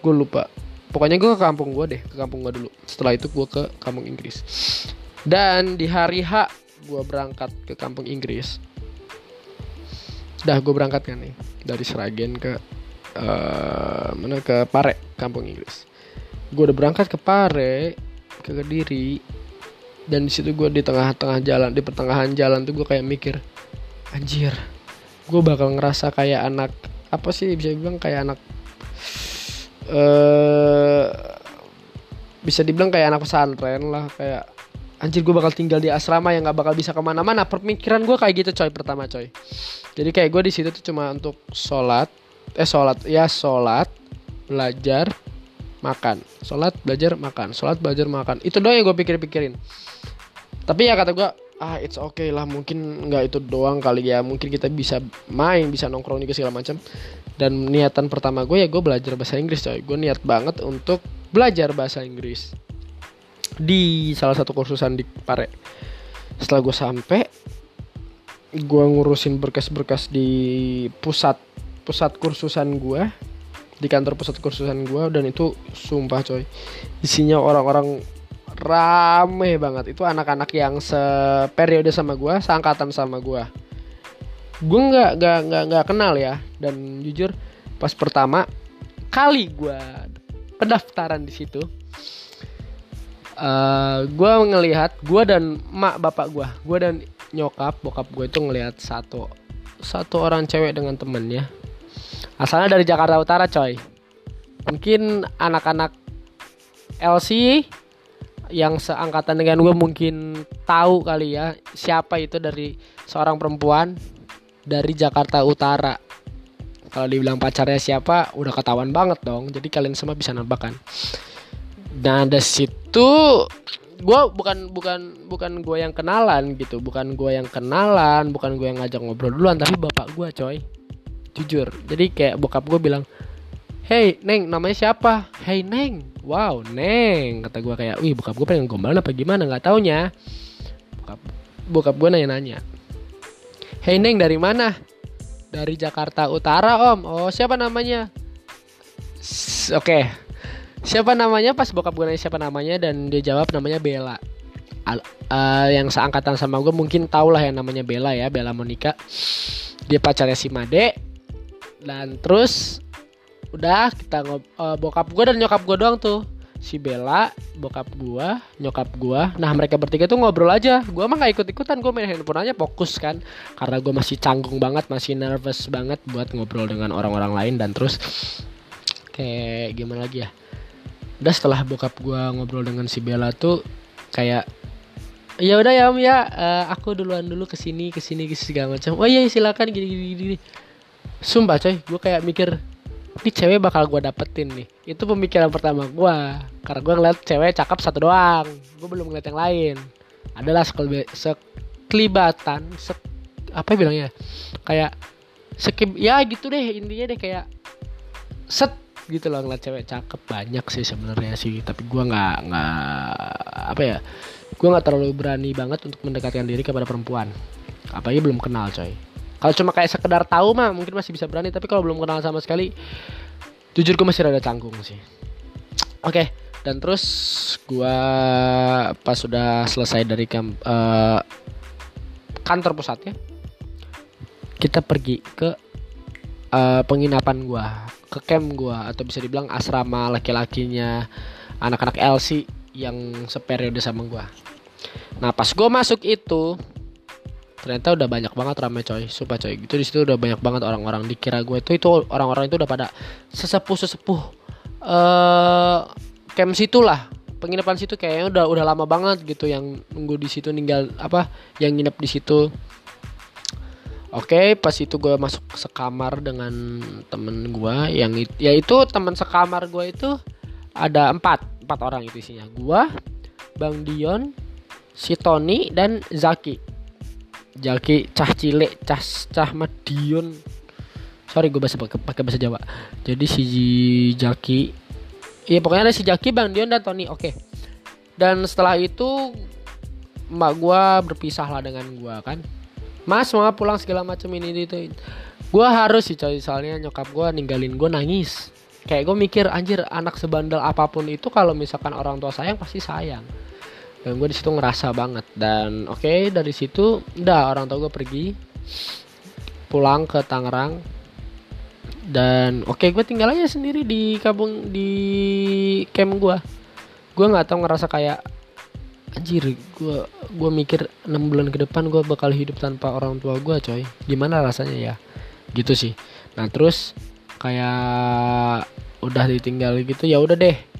Gue lupa. Pokoknya gue ke kampung gue deh ke kampung gue dulu. Setelah itu gue ke kampung Inggris. Dan di hari H gue berangkat ke kampung Inggris. Dah gue berangkat kan nih dari Seragen ke eh, mana ke Pare kampung Inggris. Gue udah berangkat ke Pare ke Kediri. Dan di situ gue di tengah-tengah jalan di pertengahan jalan tuh gue kayak mikir anjir gue bakal ngerasa kayak anak apa sih bisa bilang kayak anak eh bisa dibilang kayak anak pesantren lah kayak anjir gue bakal tinggal di asrama yang nggak bakal bisa ke mana-mana. Pemikiran gue kayak gitu coy pertama coy. Jadi kayak gue di situ tuh cuma untuk sholat eh sholat ya sholat belajar makan. Sholat belajar makan. Sholat belajar makan. Itu doang yang gue pikir-pikirin. Tapi ya kata gue ah it's okay lah mungkin nggak itu doang kali ya. Mungkin kita bisa main bisa nongkrong juga segala macam. Dan niatan pertama gue ya gue belajar bahasa Inggris coy. Gue niat banget untuk belajar bahasa Inggris di salah satu kursusan di Pare. Setelah gue sampai gue ngurusin berkas-berkas di pusat pusat kursusan gue di kantor pusat kursusan gue dan itu sumpah coy. Isinya orang-orang rame banget. Itu anak-anak yang seperiode sama gue seangkatan sama gue gue nggak nggak nggak nggak kenal ya. Dan jujur pas pertama kali gue pendaftaran di situ eh gue ngelihat gue dan mak bapak gue gue dan nyokap bokap gue itu ngelihat satu satu orang cewek dengan temennya. Asalnya dari Jakarta Utara coy. Mungkin anak-anak LC yang seangkatan dengan gue mungkin tahu kali ya siapa itu dari seorang perempuan dari Jakarta Utara. Kalau dibilang pacarnya siapa udah ketahuan banget dong. Jadi kalian semua bisa nebak kan? Nah dari situ gue bukan bukan bukan gue yang kenalan gitu. Bukan gue yang kenalan bukan gue yang ngajak ngobrol duluan. Tapi bapak gue coy. Jujur. Jadi kayak bokap gue bilang Hey Neng namanya siapa? Hey Neng. Wow Neng. Kata gue kayak Wih bokap gue pengen gombalan apa gimana? Nggak taunya. Bokap, bokap gue nanya-nanya. Hey Neng dari mana? Dari Jakarta Utara om. Oh siapa namanya? Oke. Siapa namanya? Pas bokap gue nanya siapa namanya Dan dia jawab namanya Bella. Al- eh, Yang seangkatan sama gue mungkin tau lah yang namanya Bella ya Bella Monica. Dia pacarnya si Made. Dan terus udah kita ngob eh, bokap gue dan nyokap gue doang tuh. Si Bella bokap gue nyokap gue nah mereka bertiga tuh ngobrol aja. Gue mah nggak ikut ikutan gue main handphone aja fokus kan. Karena gue masih canggung banget masih nervous banget buat ngobrol dengan orang-orang lain dan terus kayak gimana lagi ya. Udah setelah bokap gue ngobrol dengan si Bella tuh kayak ya udah ya om ya eh, aku duluan dulu ke sini ke sini ke sini segala macam. Oh iya silakan gini gini gini. Sumpah coy gue kayak mikir ini cewek bakal gue dapetin nih. Itu pemikiran pertama gue karena gue ngeliat cewek cakep satu doang. Gue belum ngeliat yang lain. Adalah sekelbe- sekelibatan sek, apa ya bilangnya? Kayak sekib ya gitu deh intinya deh kayak set gitu loh ngeliat cewek cakep. Banyak sih sebenarnya sih tapi gue nggak nggak apa ya? Gue nggak terlalu berani banget untuk mendekatkan diri kepada perempuan. Apalagi belum kenal coy kalau cuma kayak sekedar tahu mah mungkin masih bisa berani tapi kalau belum kenal sama sekali jujur gue masih rada canggung sih. Oke dan terus gua pas sudah selesai dari kamp, eh, kantor pusatnya kita pergi ke eh, penginapan gua ke camp gua atau bisa dibilang asrama laki-lakinya anak-anak LC yang seperiode sama gua. Nah pas gua masuk itu ternyata udah banyak banget rame coy. Sumpah coy. Gitu di situ udah banyak banget orang-orang. Dikira gue itu itu orang-orang itu udah pada sesepuh sesepuh eh camp situ lah penginapan situ kayaknya udah udah lama banget gitu yang nunggu di situ ninggal apa yang nginep di situ. Oke, pas itu gue masuk sekamar dengan temen gue yang it- ya itu teman sekamar gue itu ada empat empat orang itu isinya. Gue, Bang Dion, si Tony dan Zaki. Jaki cah cilik cah cah Madion sorry gue bahasa pakai pakai bahasa Jawa. Jadi si Jaki iya pokoknya ada si Jaki Bang Dion dan Tony oke. Dan setelah itu mbak gue berpisah lah dengan gue kan. Mas mau pulang segala macam ini itu gue harus sih coy soalnya nyokap gue ninggalin gue nangis. Kayak gue mikir anjir anak sebandel apa pun itu kalau misalkan orang tua sayang pasti sayang dan gue di situ ngerasa banget. Dan oke dari situ udah orang tua gue pergi. Pulang ke Tangerang. Dan oke gue tinggal aja sendiri di kampung di camp gue gue nggak tahu ngerasa kayak anjir gue gue mikir enam bulan ke depan gue bakal hidup tanpa orang tua gue coy. Gimana rasanya ya? Gitu sih. Nah terus kayak udah ditinggal gitu ya udah deh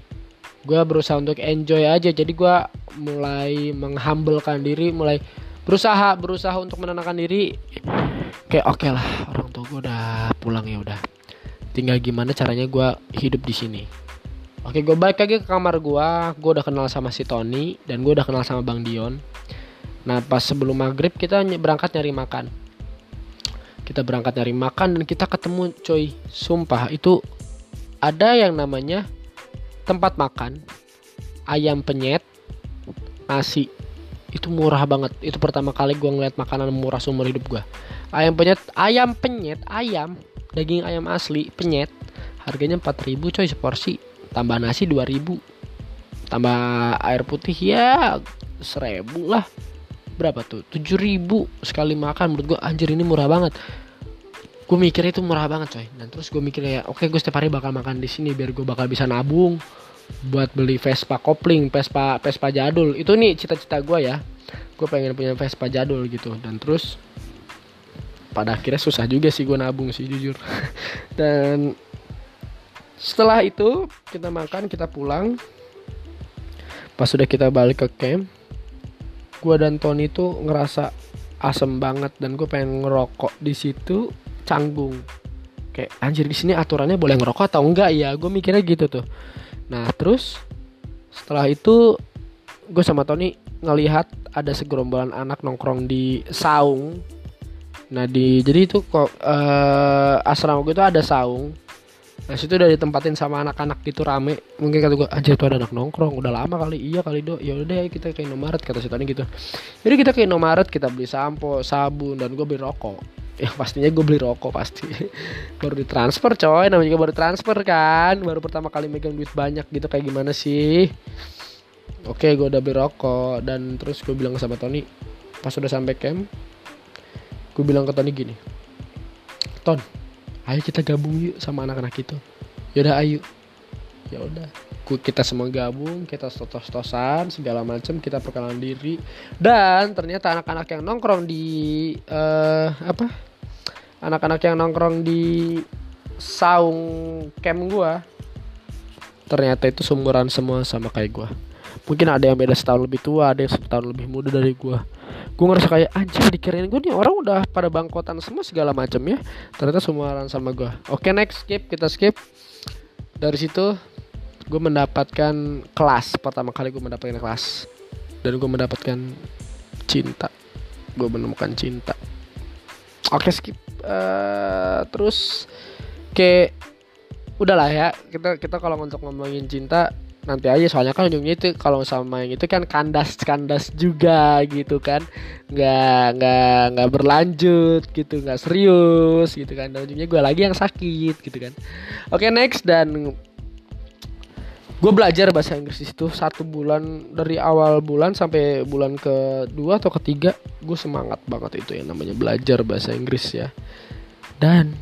gue berusaha untuk enjoy aja. Jadi gue mulai menghambelkan diri mulai berusaha berusaha untuk menenangkan diri. Kayak oke lah orang tua gue udah pulang ya udah. Tinggal gimana caranya gue hidup di sini. Oke gue balik lagi ke kamar gue gue udah kenal sama si Tony dan gue udah kenal sama Bang Dion. Nah pas sebelum maghrib kita berangkat nyari makan. Kita berangkat nyari makan dan kita ketemu coy. Sumpah itu ada yang namanya tempat makan ayam penyet nasi. Itu murah banget. Itu pertama kali gue ngeliat makanan murah seumur hidup gue ayam penyet ayam penyet ayam. Daging ayam asli penyet. Harganya 4000 coy seporsi. Tambah nasi 2000 tambah air putih ya seribu lah. Berapa tuh? 7000 sekali makan. Menurut gue anjir ini murah banget gue mikirnya itu murah banget coy. Dan terus gue mikir ya oke gue setiap hari bakal makan di sini biar gue bakal bisa nabung buat beli Vespa kopling Vespa Vespa jadul. Itu nih cita-cita gue ya. Gue pengen punya Vespa jadul gitu. Dan terus pada akhirnya susah juga sih gue nabung sih jujur. Dan setelah itu kita makan kita pulang. Pas sudah kita balik ke camp gue dan Tony tuh ngerasa asem banget dan gue pengen ngerokok di situ canggung. Kayak anjir di sini aturannya boleh ngerokok atau enggak? Ya gue mikirnya gitu tuh. Nah terus setelah itu gue sama Tony ngelihat ada segerombolan anak nongkrong di saung. Nah di jadi itu kok eh, asrama gue tuh ada saung nah situ udah ditempatin sama anak-anak gitu rame. Mungkin kata gue anjir tuh ada anak nongkrong. Udah lama kali. Iya kali do ya udah kita ke Indomaret kata si Tony gitu. Jadi kita ke Indomaret kita beli sampo sabun dan gue beli rokok. Ya pastinya gue beli rokok pasti. Baru ditransfer coy. Namanya juga baru transfer kan. Baru pertama kali megang duit banyak gitu. Kayak gimana sih? Oke gue udah beli rokok. Dan terus gue bilang sama Tony pas udah sampai camp gue bilang ke Tony gini Ton ayo kita gabung yuk sama anak-anak itu. Yaudah ayo. Ya udah kita semua gabung kita tos-tosan segala macam kita perkenalan diri. Dan ternyata anak-anak yang nongkrong di eh apa? Anak-anak yang nongkrong di saung camp gua ternyata itu sumuran semua sama kayak gua mungkin ada yang beda setahun lebih tua ada yang setahun lebih muda dari gua. Gua ngerasa kayak anjir dikirain gua nih orang udah pada bangkotan semua segala macam ya. Ternyata sumuran sama gua. Oke next skip kita skip. Dari situ gue mendapatkan kelas. Pertama kali gue mendapatkan kelas. Dan gue mendapatkan cinta. Gue menemukan cinta. Oke skip. Eh, terus kayak udahlah ya kita kita kalau untuk ngomongin cinta nanti aja soalnya kan ujungnya itu kalau sama yang itu kan kandas kandas juga gitu kan. Nggak nggak nggak berlanjut gitu nggak serius gitu kan. Dan ujungnya gue lagi yang sakit gitu kan. Oke next. Dan gue belajar bahasa Inggris di situ satu bulan dari awal bulan sampai bulan kedua atau ketiga gue semangat banget itu yang namanya belajar bahasa Inggris ya. Dan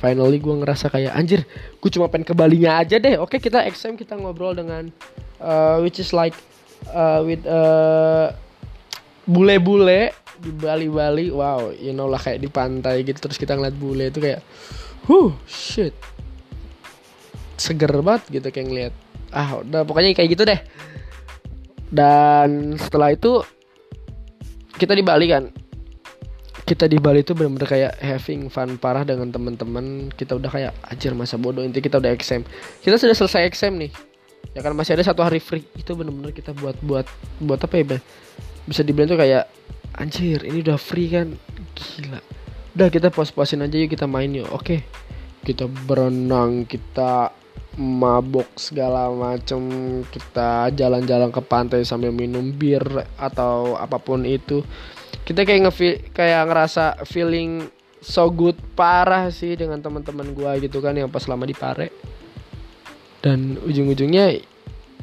finally gue ngerasa kayak anjir gue cuma pengen ke Balinya aja deh. Oke kita exam kita ngobrol dengan uh, which is like uh, with uh, bule-bule di Bali-Bali. Wow you know lah kayak di pantai gitu terus kita ngeliat bule itu kayak huh shit. Seger banget gitu kayak ngeliat. Ah udah pokoknya kayak gitu deh. Dan setelah itu kita di Bali kan kita di Bali itu bener-bener kayak having fun parah dengan teman-teman kita udah kayak ajar masa bodoh. Inti kita udah exam. Kita sudah selesai exam nih. Ya kan masih ada satu hari free. Itu bener-bener kita buat buat buat apa ya Bang? bisa dibilang tuh kayak anjir ini udah free kan? Gila. Udah kita puas-puasin aja yuk kita main yuk. Oke. Kita berenang kita mabok segala macem kita jalan-jalan ke pantai sambil minum bir atau apa pun itu kita kayak nge kayak ngerasa feeling so good parah sih dengan teman-teman gua gitu kan yang pas lama di Pare. Dan ujung-ujungnya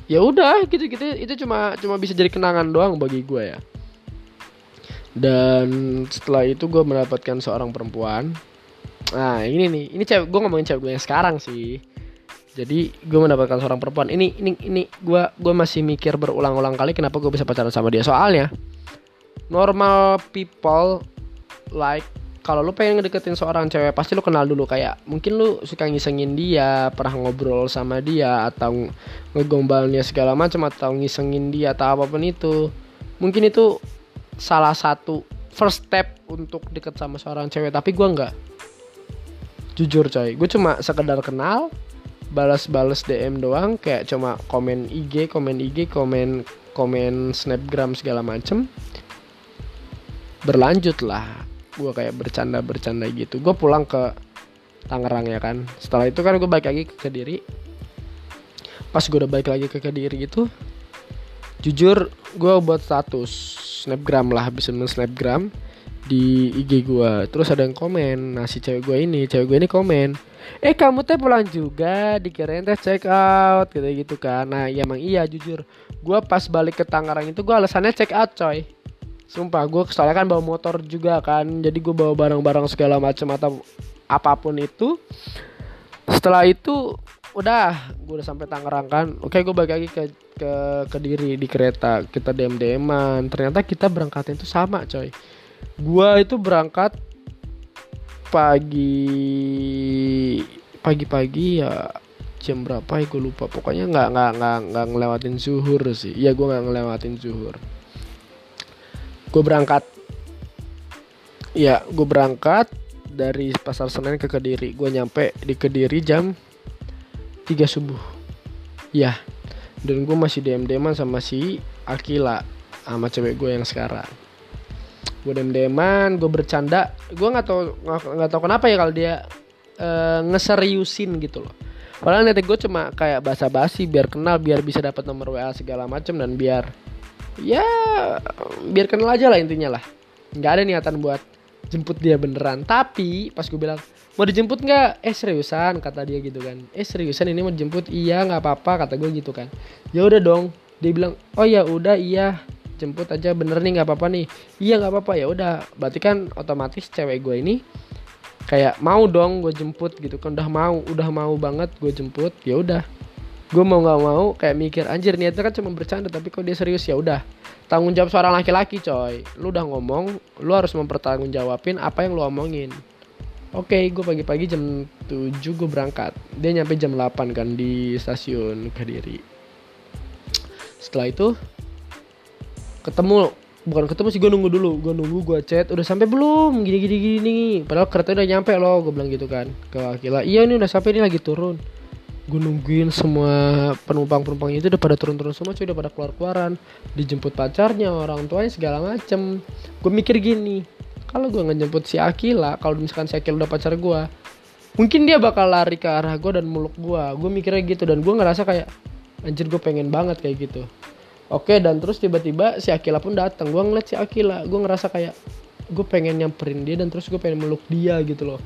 ya udah gitu gitu. Itu cuma cuma bisa jadi kenangan doang bagi gua ya. Dan setelah itu gue mendapatkan seorang perempuan. Nah ini nih ini cewek gue ngomongin cewek gue yang sekarang sih. Jadi gue mendapatkan seorang perempuan. Ini ini ini gue gue masih mikir berulang-ulang kali kenapa gue bisa pacaran sama dia. Soalnya normal people like kalau lu pengen ngedeketin seorang cewek pasti lu kenal dulu. Kayak mungkin lu suka ngisengin dia pernah ngobrol sama dia atau ngegombalnya segala macam atau ngisengin dia atau apa pun itu. Mungkin itu salah satu first step untuk deket sama seorang cewek tapi gue nggak. Jujur coy. Gue cuma sekedar kenal balas-balas DM doang kayak cuma komen IG komen IG komen komen snapgram segala macem berlanjut lah. Gue kayak bercanda bercanda gitu. Gue pulang ke Tangerang ya kan. Setelah itu kan gue balik lagi ke Kediri. Pas gue udah balik lagi ke Kediri gitu jujur gue buat status snapgram lah bisa men snapgram di IG gua. Terus ada yang komen nah si cewek gua ini cewek gua ini komen eh kamu teh pulang juga dikirain teh check out gitu gitu kan. Nah ya emang iya jujur. Gua pas balik ke Tangerang itu gua alasannya check out coy sumpah gua soalnya kan bawa motor juga kan. Jadi gua bawa barang-barang segala macam atau apa pun itu. Setelah itu udah gue udah sampai Tangerang kan. Oke gue balik lagi ke ke kediri di kereta. Kita dem deman ternyata kita berangkatnya itu sama coy. Gua itu berangkat pagi pagi-pagi ya jam berapa ya gue lupa. Pokoknya nggak nggak nggak nggak ngelewatin zuhur sih. Iya gue nggak ngelewatin zuhur gue berangkat. Ya gue berangkat dari pasar senen ke kediri. Gue nyampe di kediri jam 3 subuh. Ya dan gue masih dm deman sama si Akila sama cewek gue yang sekarang. Gue dem deman gue bercanda. Gue nggak tahu nggak tahu kenapa ya kalau dia eh, ngeseriusin gitu loh. Padahal niatnya gue cuma kayak basa-basi biar kenal biar bisa dapat nomor wa segala macem dan biar ya biar kenal aja lah intinya lah. Nggak ada niatan buat jemput dia beneran. Tapi pas gue bilang mau dijemput nggak? Eh seriusan kata dia gitu kan. Eh seriusan ini mau dijemput? Iya nggak apa-apa kata gue gitu kan. Ya udah dong dia bilang. Oh ya udah iya. Jemput aja bener nih nggak apa-apa nih. Iya nggak apa-apa. Ya udah. Berarti kan otomatis cewek gue ini kayak mau dong gue jemput gitu kan. Udah mau udah mau banget gue jemput ya udah gue mau nggak mau kayak mikir anjir niatnya kan cuma bercanda tapi kok dia serius? Ya udah tanggung jawab seorang laki-laki coy. Lu udah ngomong lu harus mempertanggungjawabin apa yang lu omongin. Oke, gue pagi-pagi jam 7 gue berangkat. Dia nyampe jam 8 kan di stasiun Kediri. Setelah itu ketemu bukan ketemu sih gue nunggu dulu. Gue nunggu gue chat udah sampai belum? Gini gini gini. Padahal kereta udah nyampe loh gue bilang gitu kan ke Akila. Iya ini udah sampai ini lagi turun gue nungguin semua penumpang penumpangnya itu udah pada turun turun semua cuy udah pada keluar keluaran dijemput pacarnya orang tuanya segala macem gue mikir gini kalau gue ngejemput si Akila kalau misalkan si Akila udah pacar gue mungkin dia bakal lari ke arah gue dan muluk gue gue mikirnya gitu dan gue ngerasa kayak anjir gue pengen banget kayak gitu Oke dan terus tiba-tiba si Akila pun datang. Gue ngeliat si Akila, gue ngerasa kayak gue pengen nyamperin dia dan terus gue pengen meluk dia gitu loh.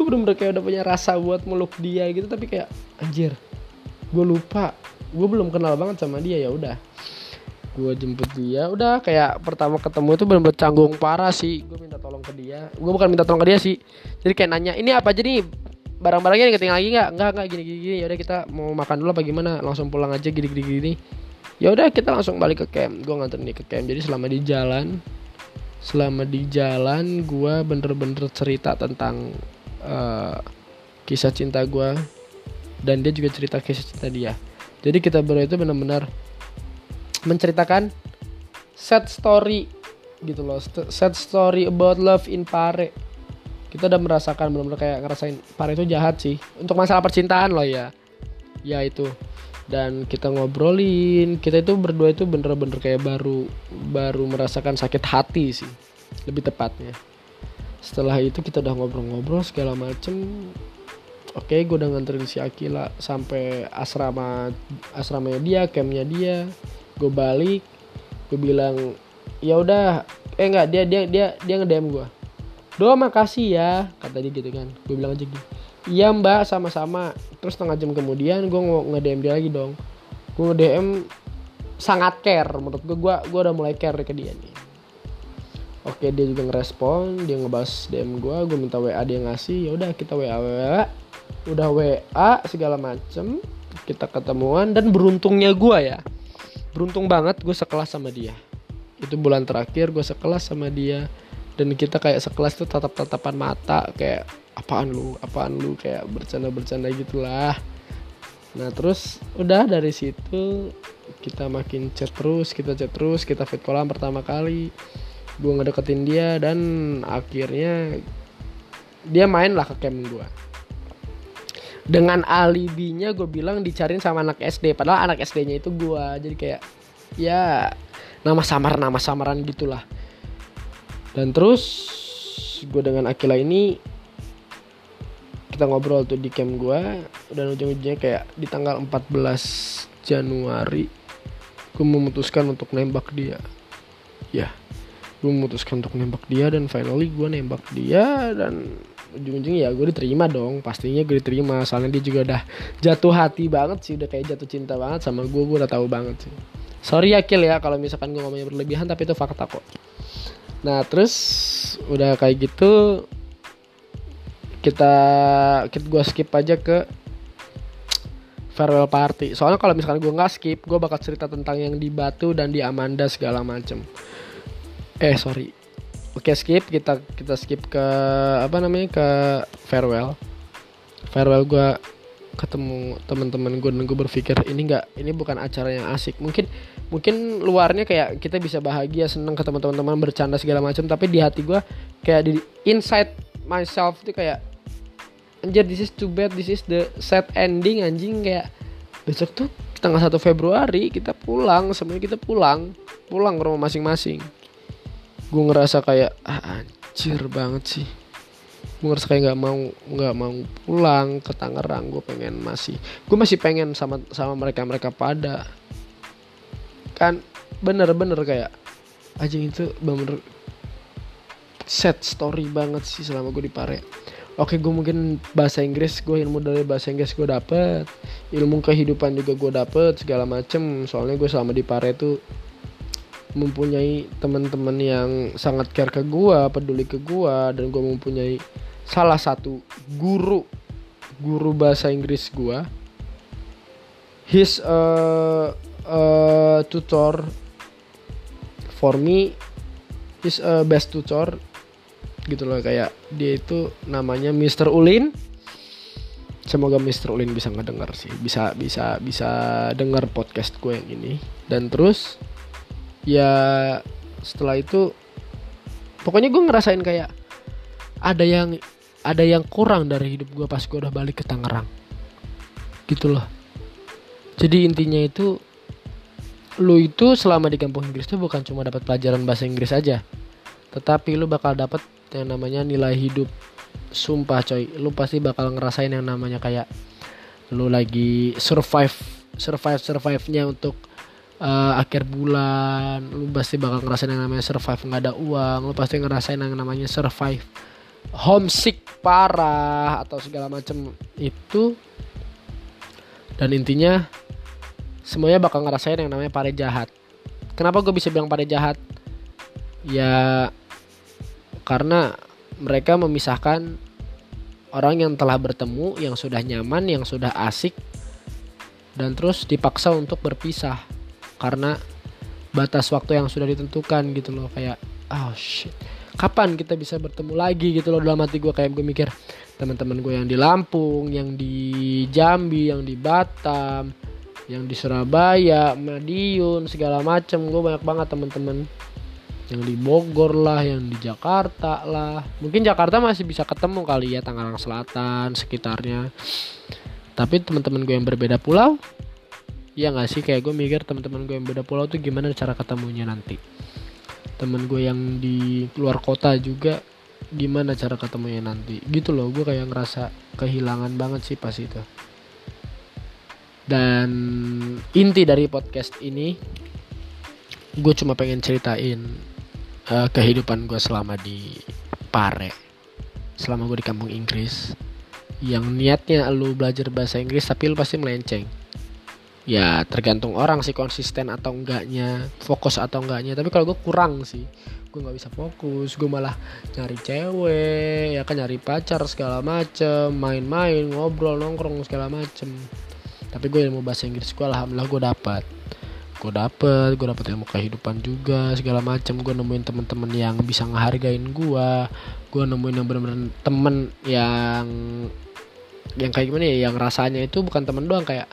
Gue bener-bener kayak udah punya rasa buat meluk dia gitu tapi kayak anjir, gue lupa, gue belum kenal banget sama dia ya udah. Gue jemput dia, udah kayak pertama ketemu itu bener-bener parah sih. Gue minta tolong ke dia, gue bukan minta tolong ke dia sih. Jadi kayak nanya, ini apa aja nih barang-barangnya ketinggalan lagi nggak? Nggak nggak gini gini. gini. Ya udah kita mau makan dulu apa gimana? Langsung pulang aja gini gini gini ya udah kita langsung balik ke camp gue nganterin dia ke camp jadi selama di jalan selama di jalan gue bener-bener cerita tentang uh, kisah cinta gue dan dia juga cerita kisah cinta dia. Jadi kita berdua itu benar-benar menceritakan sad story gitu loh. Sad story about love in Pare. Kita udah merasakan benar-benar kayak ngerasain Pare itu jahat sih. Untuk masalah percintaan loh ya. Ya itu. Dan kita ngobrolin kita itu berdua itu bener-bener kayak baru baru merasakan sakit hati sih. Lebih tepatnya setelah itu kita udah ngobrol-ngobrol segala macem. Oke gue udah nganterin si Akila sampai asrama asramanya dia campnya dia. Gue balik gue bilang ya udah. Eh enggak dia dia dia dia ngedem gue doa makasih ya kata dia gitu kan. Gue bilang aja gitu. Iya mbak sama-sama. Terus setengah jam kemudian gue mau nge DM dia lagi dong. Gue nge DM sangat care menurut gue gue gue udah mulai care ke dia nih oke dia juga ngerespon dia ngebahas DM gue gue minta WA dia ngasih ya udah kita WA WA udah WA segala macem kita ketemuan dan beruntungnya gue ya. Beruntung banget gue sekelas sama dia. Itu bulan terakhir gue sekelas sama dia dan kita kayak sekelas tuh tatap tatapan mata kayak apaan lu? Apaan lu? Kayak bercanda bercanda gitulah. Nah terus udah dari situ kita makin chat terus kita chat terus kita fit pertama kali gue ngedeketin dia dan akhirnya dia main lah ke camp gue dengan alibinya gue bilang dicariin sama anak SD padahal anak SD-nya itu gue jadi kayak ya nama samar nama samaran gitulah. Dan terus gue dengan Akila ini kita ngobrol tuh di camp gue dan ujung-ujungnya kayak di tanggal 14 Januari gue memutuskan untuk nembak dia. Ya gue memutuskan untuk nembak dia dan finally gue nembak dia dan ujung-ujung ya gue diterima dong. Pastinya gue diterima soalnya dia juga udah jatuh hati banget sih udah kayak jatuh cinta banget sama gue gue udah tahu banget sih. Sorry ya ya kalau misalkan gue ngomongnya berlebihan tapi itu fakta kok. Nah terus udah kayak gitu kita kita gue skip aja ke farewell party. Soalnya kalau misalkan gue nggak skip gue bakal cerita tentang yang di Batu dan di Amanda segala macem eh sorry. Oke skip. Kita kita skip ke apa namanya ke farewell. Farewell gue ketemu teman-teman gue dan gue berpikir ini nggak ini bukan acara yang asik. Mungkin mungkin luarnya kayak kita bisa bahagia seneng ketemu teman-teman bercanda segala macam tapi di hati gue kayak di inside myself itu kayak anjir this is too bad this is the sad ending anjing. Kayak besok tuh tanggal 1 Februari kita pulang semuanya kita pulang pulang ke rumah masing-masing gue ngerasa kayak ah, anjir banget sih. Gue ngerasa kayak nggak mau nggak mau pulang ke Tangerang gue pengen masih gue masih pengen sama sama mereka mereka pada. Kan bener-bener kayak aja itu bener set story banget sih selama gue di Pare. Oke gue mungkin bahasa Inggris gue ilmu dari bahasa Inggris gue dapet ilmu kehidupan juga gue dapet segala macem. Soalnya gue selama di Pare tuh mempunyai teman-teman yang sangat care ke gua, peduli ke gua dan gua mempunyai salah satu guru guru bahasa Inggris gua. His uh, uh, tutor for me his uh, best tutor gitu loh kayak dia itu namanya Mr. Ulin semoga Mr. Ulin bisa ngedenger sih bisa bisa bisa denger podcast gue yang ini dan terus ya setelah itu pokoknya gue ngerasain kayak ada yang ada yang kurang dari hidup gue pas gue udah balik ke Tangerang. Gitu loh. Jadi intinya itu lu itu selama di kampung Inggris tuh bukan cuma dapat pelajaran bahasa Inggris aja. Tetapi lu bakal dapat yang namanya nilai hidup. Sumpah coy. Lu pasti bakal ngerasain yang namanya kayak lu lagi survive survive survive nya untuk uh, akhir bulan lu pasti bakal ngerasain yang namanya survive. Nggak ada uang lu pasti ngerasain yang namanya survive. Homesick parah atau segala macam itu. Dan intinya semuanya bakal ngerasain yang namanya pare jahat. Kenapa gue bisa bilang pare jahat? Ya karena mereka memisahkan orang yang telah bertemu yang sudah nyaman yang sudah asik dan terus dipaksa untuk berpisah karena batas waktu yang sudah ditentukan gitu loh. Kayak oh shit. Kapan kita bisa bertemu lagi gitu loh dalam hati gue kayak gue mikir teman-teman gue yang di Lampung yang di Jambi yang di Batam yang di Surabaya Madiun segala macem. Gue banyak banget teman-teman. Yang di Bogor lah yang di Jakarta lah. Mungkin Jakarta masih bisa ketemu kali ya Tangerang Selatan sekitarnya. Tapi teman-teman gue yang berbeda pulau ya nggak sih? Kayak gue mikir teman-teman gue yang beda pulau tuh gimana cara ketemunya nanti. Temen gue yang di luar kota juga gimana cara ketemunya nanti. Gitu loh gue kayak ngerasa kehilangan banget sih pas itu. Dan inti dari podcast ini gue cuma pengen ceritain uh, kehidupan gue selama di Pare. Selama gue di kampung Inggris. Yang niatnya lu belajar bahasa Inggris tapi lu pasti melenceng ya tergantung orang sih konsisten atau enggaknya fokus atau enggaknya. Tapi kalau gue kurang sih gue nggak bisa fokus. Gue malah nyari cewek ya kan nyari pacar segala macem main-main ngobrol nongkrong segala macem. Tapi gue ilmu bahasa Inggris gue alhamdulillah gue dapat. Gue dapet gue dapet ilmu kehidupan juga segala macem. Gue nemuin temen-temen yang bisa ngehargain gue gue nemuin yang bener-bener temen yang yang kayak gimana ya yang rasanya itu bukan temen doang kayak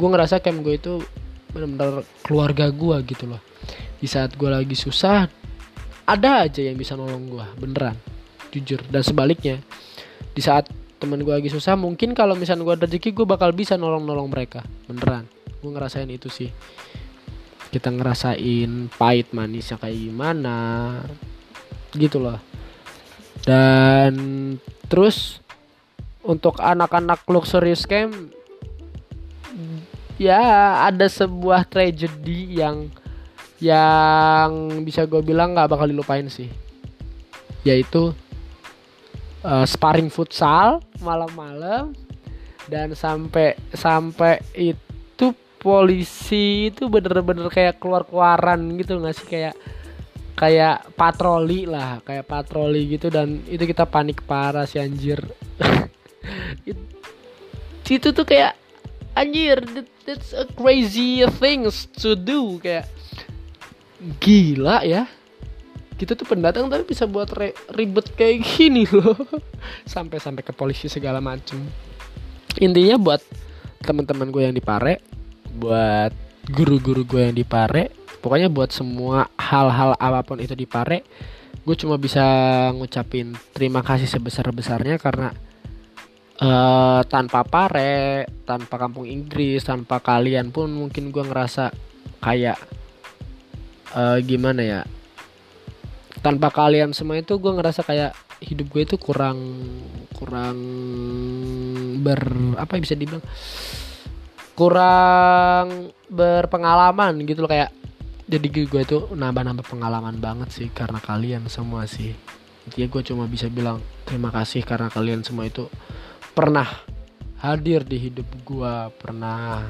gue ngerasa camp gue itu benar-benar keluarga gue gitu loh. Di saat gue lagi susah ada aja yang bisa nolong gue beneran. Jujur. Dan sebaliknya di saat teman gue lagi susah mungkin kalau misalnya gue ada rezeki gue bakal bisa nolong nolong mereka. Beneran. Gue ngerasain itu sih. Kita ngerasain pahit manisnya kayak gimana gitu loh. Dan terus untuk anak-anak luxury scam ya ada sebuah tragedi yang yang bisa gue bilang nggak bakal dilupain sih. Yaitu eh, sparring futsal malam-malam dan sampai sampai itu polisi itu bener-bener kayak keluar-keluaran gitu nggak sih? Kayak kayak patroli lah kayak patroli gitu dan itu kita panik parah sih anjir. It- itu tuh kayak anjir that- that's a crazy things to do kayak. Gila ya. Kita tuh pendatang tapi bisa buat re- ribet kayak gini loh. Sampai sampai ke polisi segala macem. Intinya buat teman-teman gue yang di Pare buat guru-guru gue yang di Pare pokoknya buat semua hal-hal apa pun itu di Pare gue cuma bisa ngucapin terima kasih sebesar-besarnya karena eh tanpa Pare tanpa kampung Inggris tanpa kalian pun mungkin gue ngerasa kayak eh gimana ya tanpa kalian semua itu gue ngerasa kayak hidup gue itu kurang kurang ber apa ya bisa dibilang kurang berpengalaman gitu loh kayak jadi gue itu nambah-nambah pengalaman banget sih karena kalian semua sih. Intinya gue cuma bisa bilang terima kasih karena kalian semua itu pernah hadir di hidup gue pernah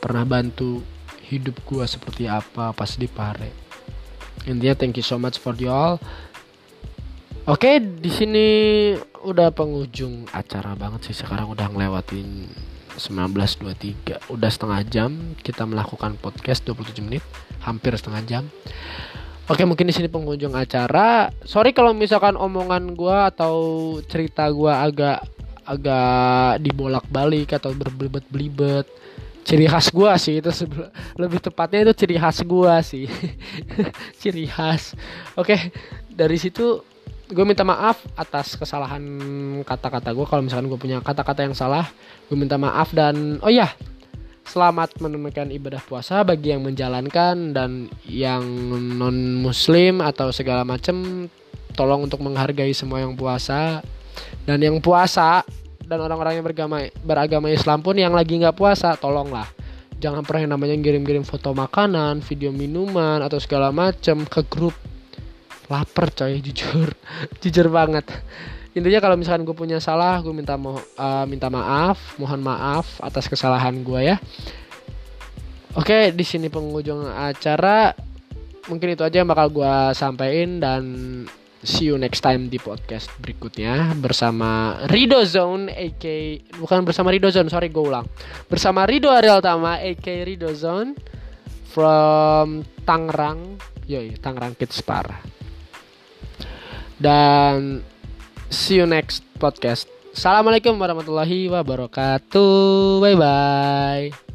pernah bantu hidup gue seperti apa pas di Pare. Intinya thank you so much for you all. Oke di sini udah penghujung acara banget sih. Sekarang udah ngelewatin 19.23 udah setengah jam kita melakukan podcast 27 menit. Hampir setengah jam. Oke mungkin di sini penghujung acara. Sorry kalau misalkan omongan gua atau cerita gua agak agak dibolak-balik atau berbelibet-belibet. Ciri khas gua sih itu lebih tepatnya itu ciri khas gua sih. ciri khas. Oke, dari situ gue minta maaf atas kesalahan kata-kata gue kalau misalkan gue punya kata-kata yang salah gue minta maaf dan oh ya selamat menunaikan ibadah puasa bagi yang menjalankan dan yang non muslim atau segala macam tolong untuk menghargai semua yang puasa dan yang puasa dan orang-orang yang beragama beragama Islam pun yang lagi nggak puasa tolonglah. Jangan pernah yang namanya ngirim-ngirim foto makanan video minuman atau segala macam ke grup. Lapar coy jujur. Jujur banget. Intinya kalau misalkan gue punya salah gue minta mo eh, minta maaf mohon maaf atas kesalahan gue ya. Oke di sini penghujung acara. Mungkin itu aja yang bakal gue sampaikan dan see you next time di podcast berikutnya bersama Rido Zone AK bukan bersama Rido Zone sorry gue ulang bersama Rido Ariel Tama AK Rido Zone from Tangerang yoi Tangerang Kids Parah dan see you next podcast. Assalamualaikum warahmatullahi wabarakatuh. Bye bye.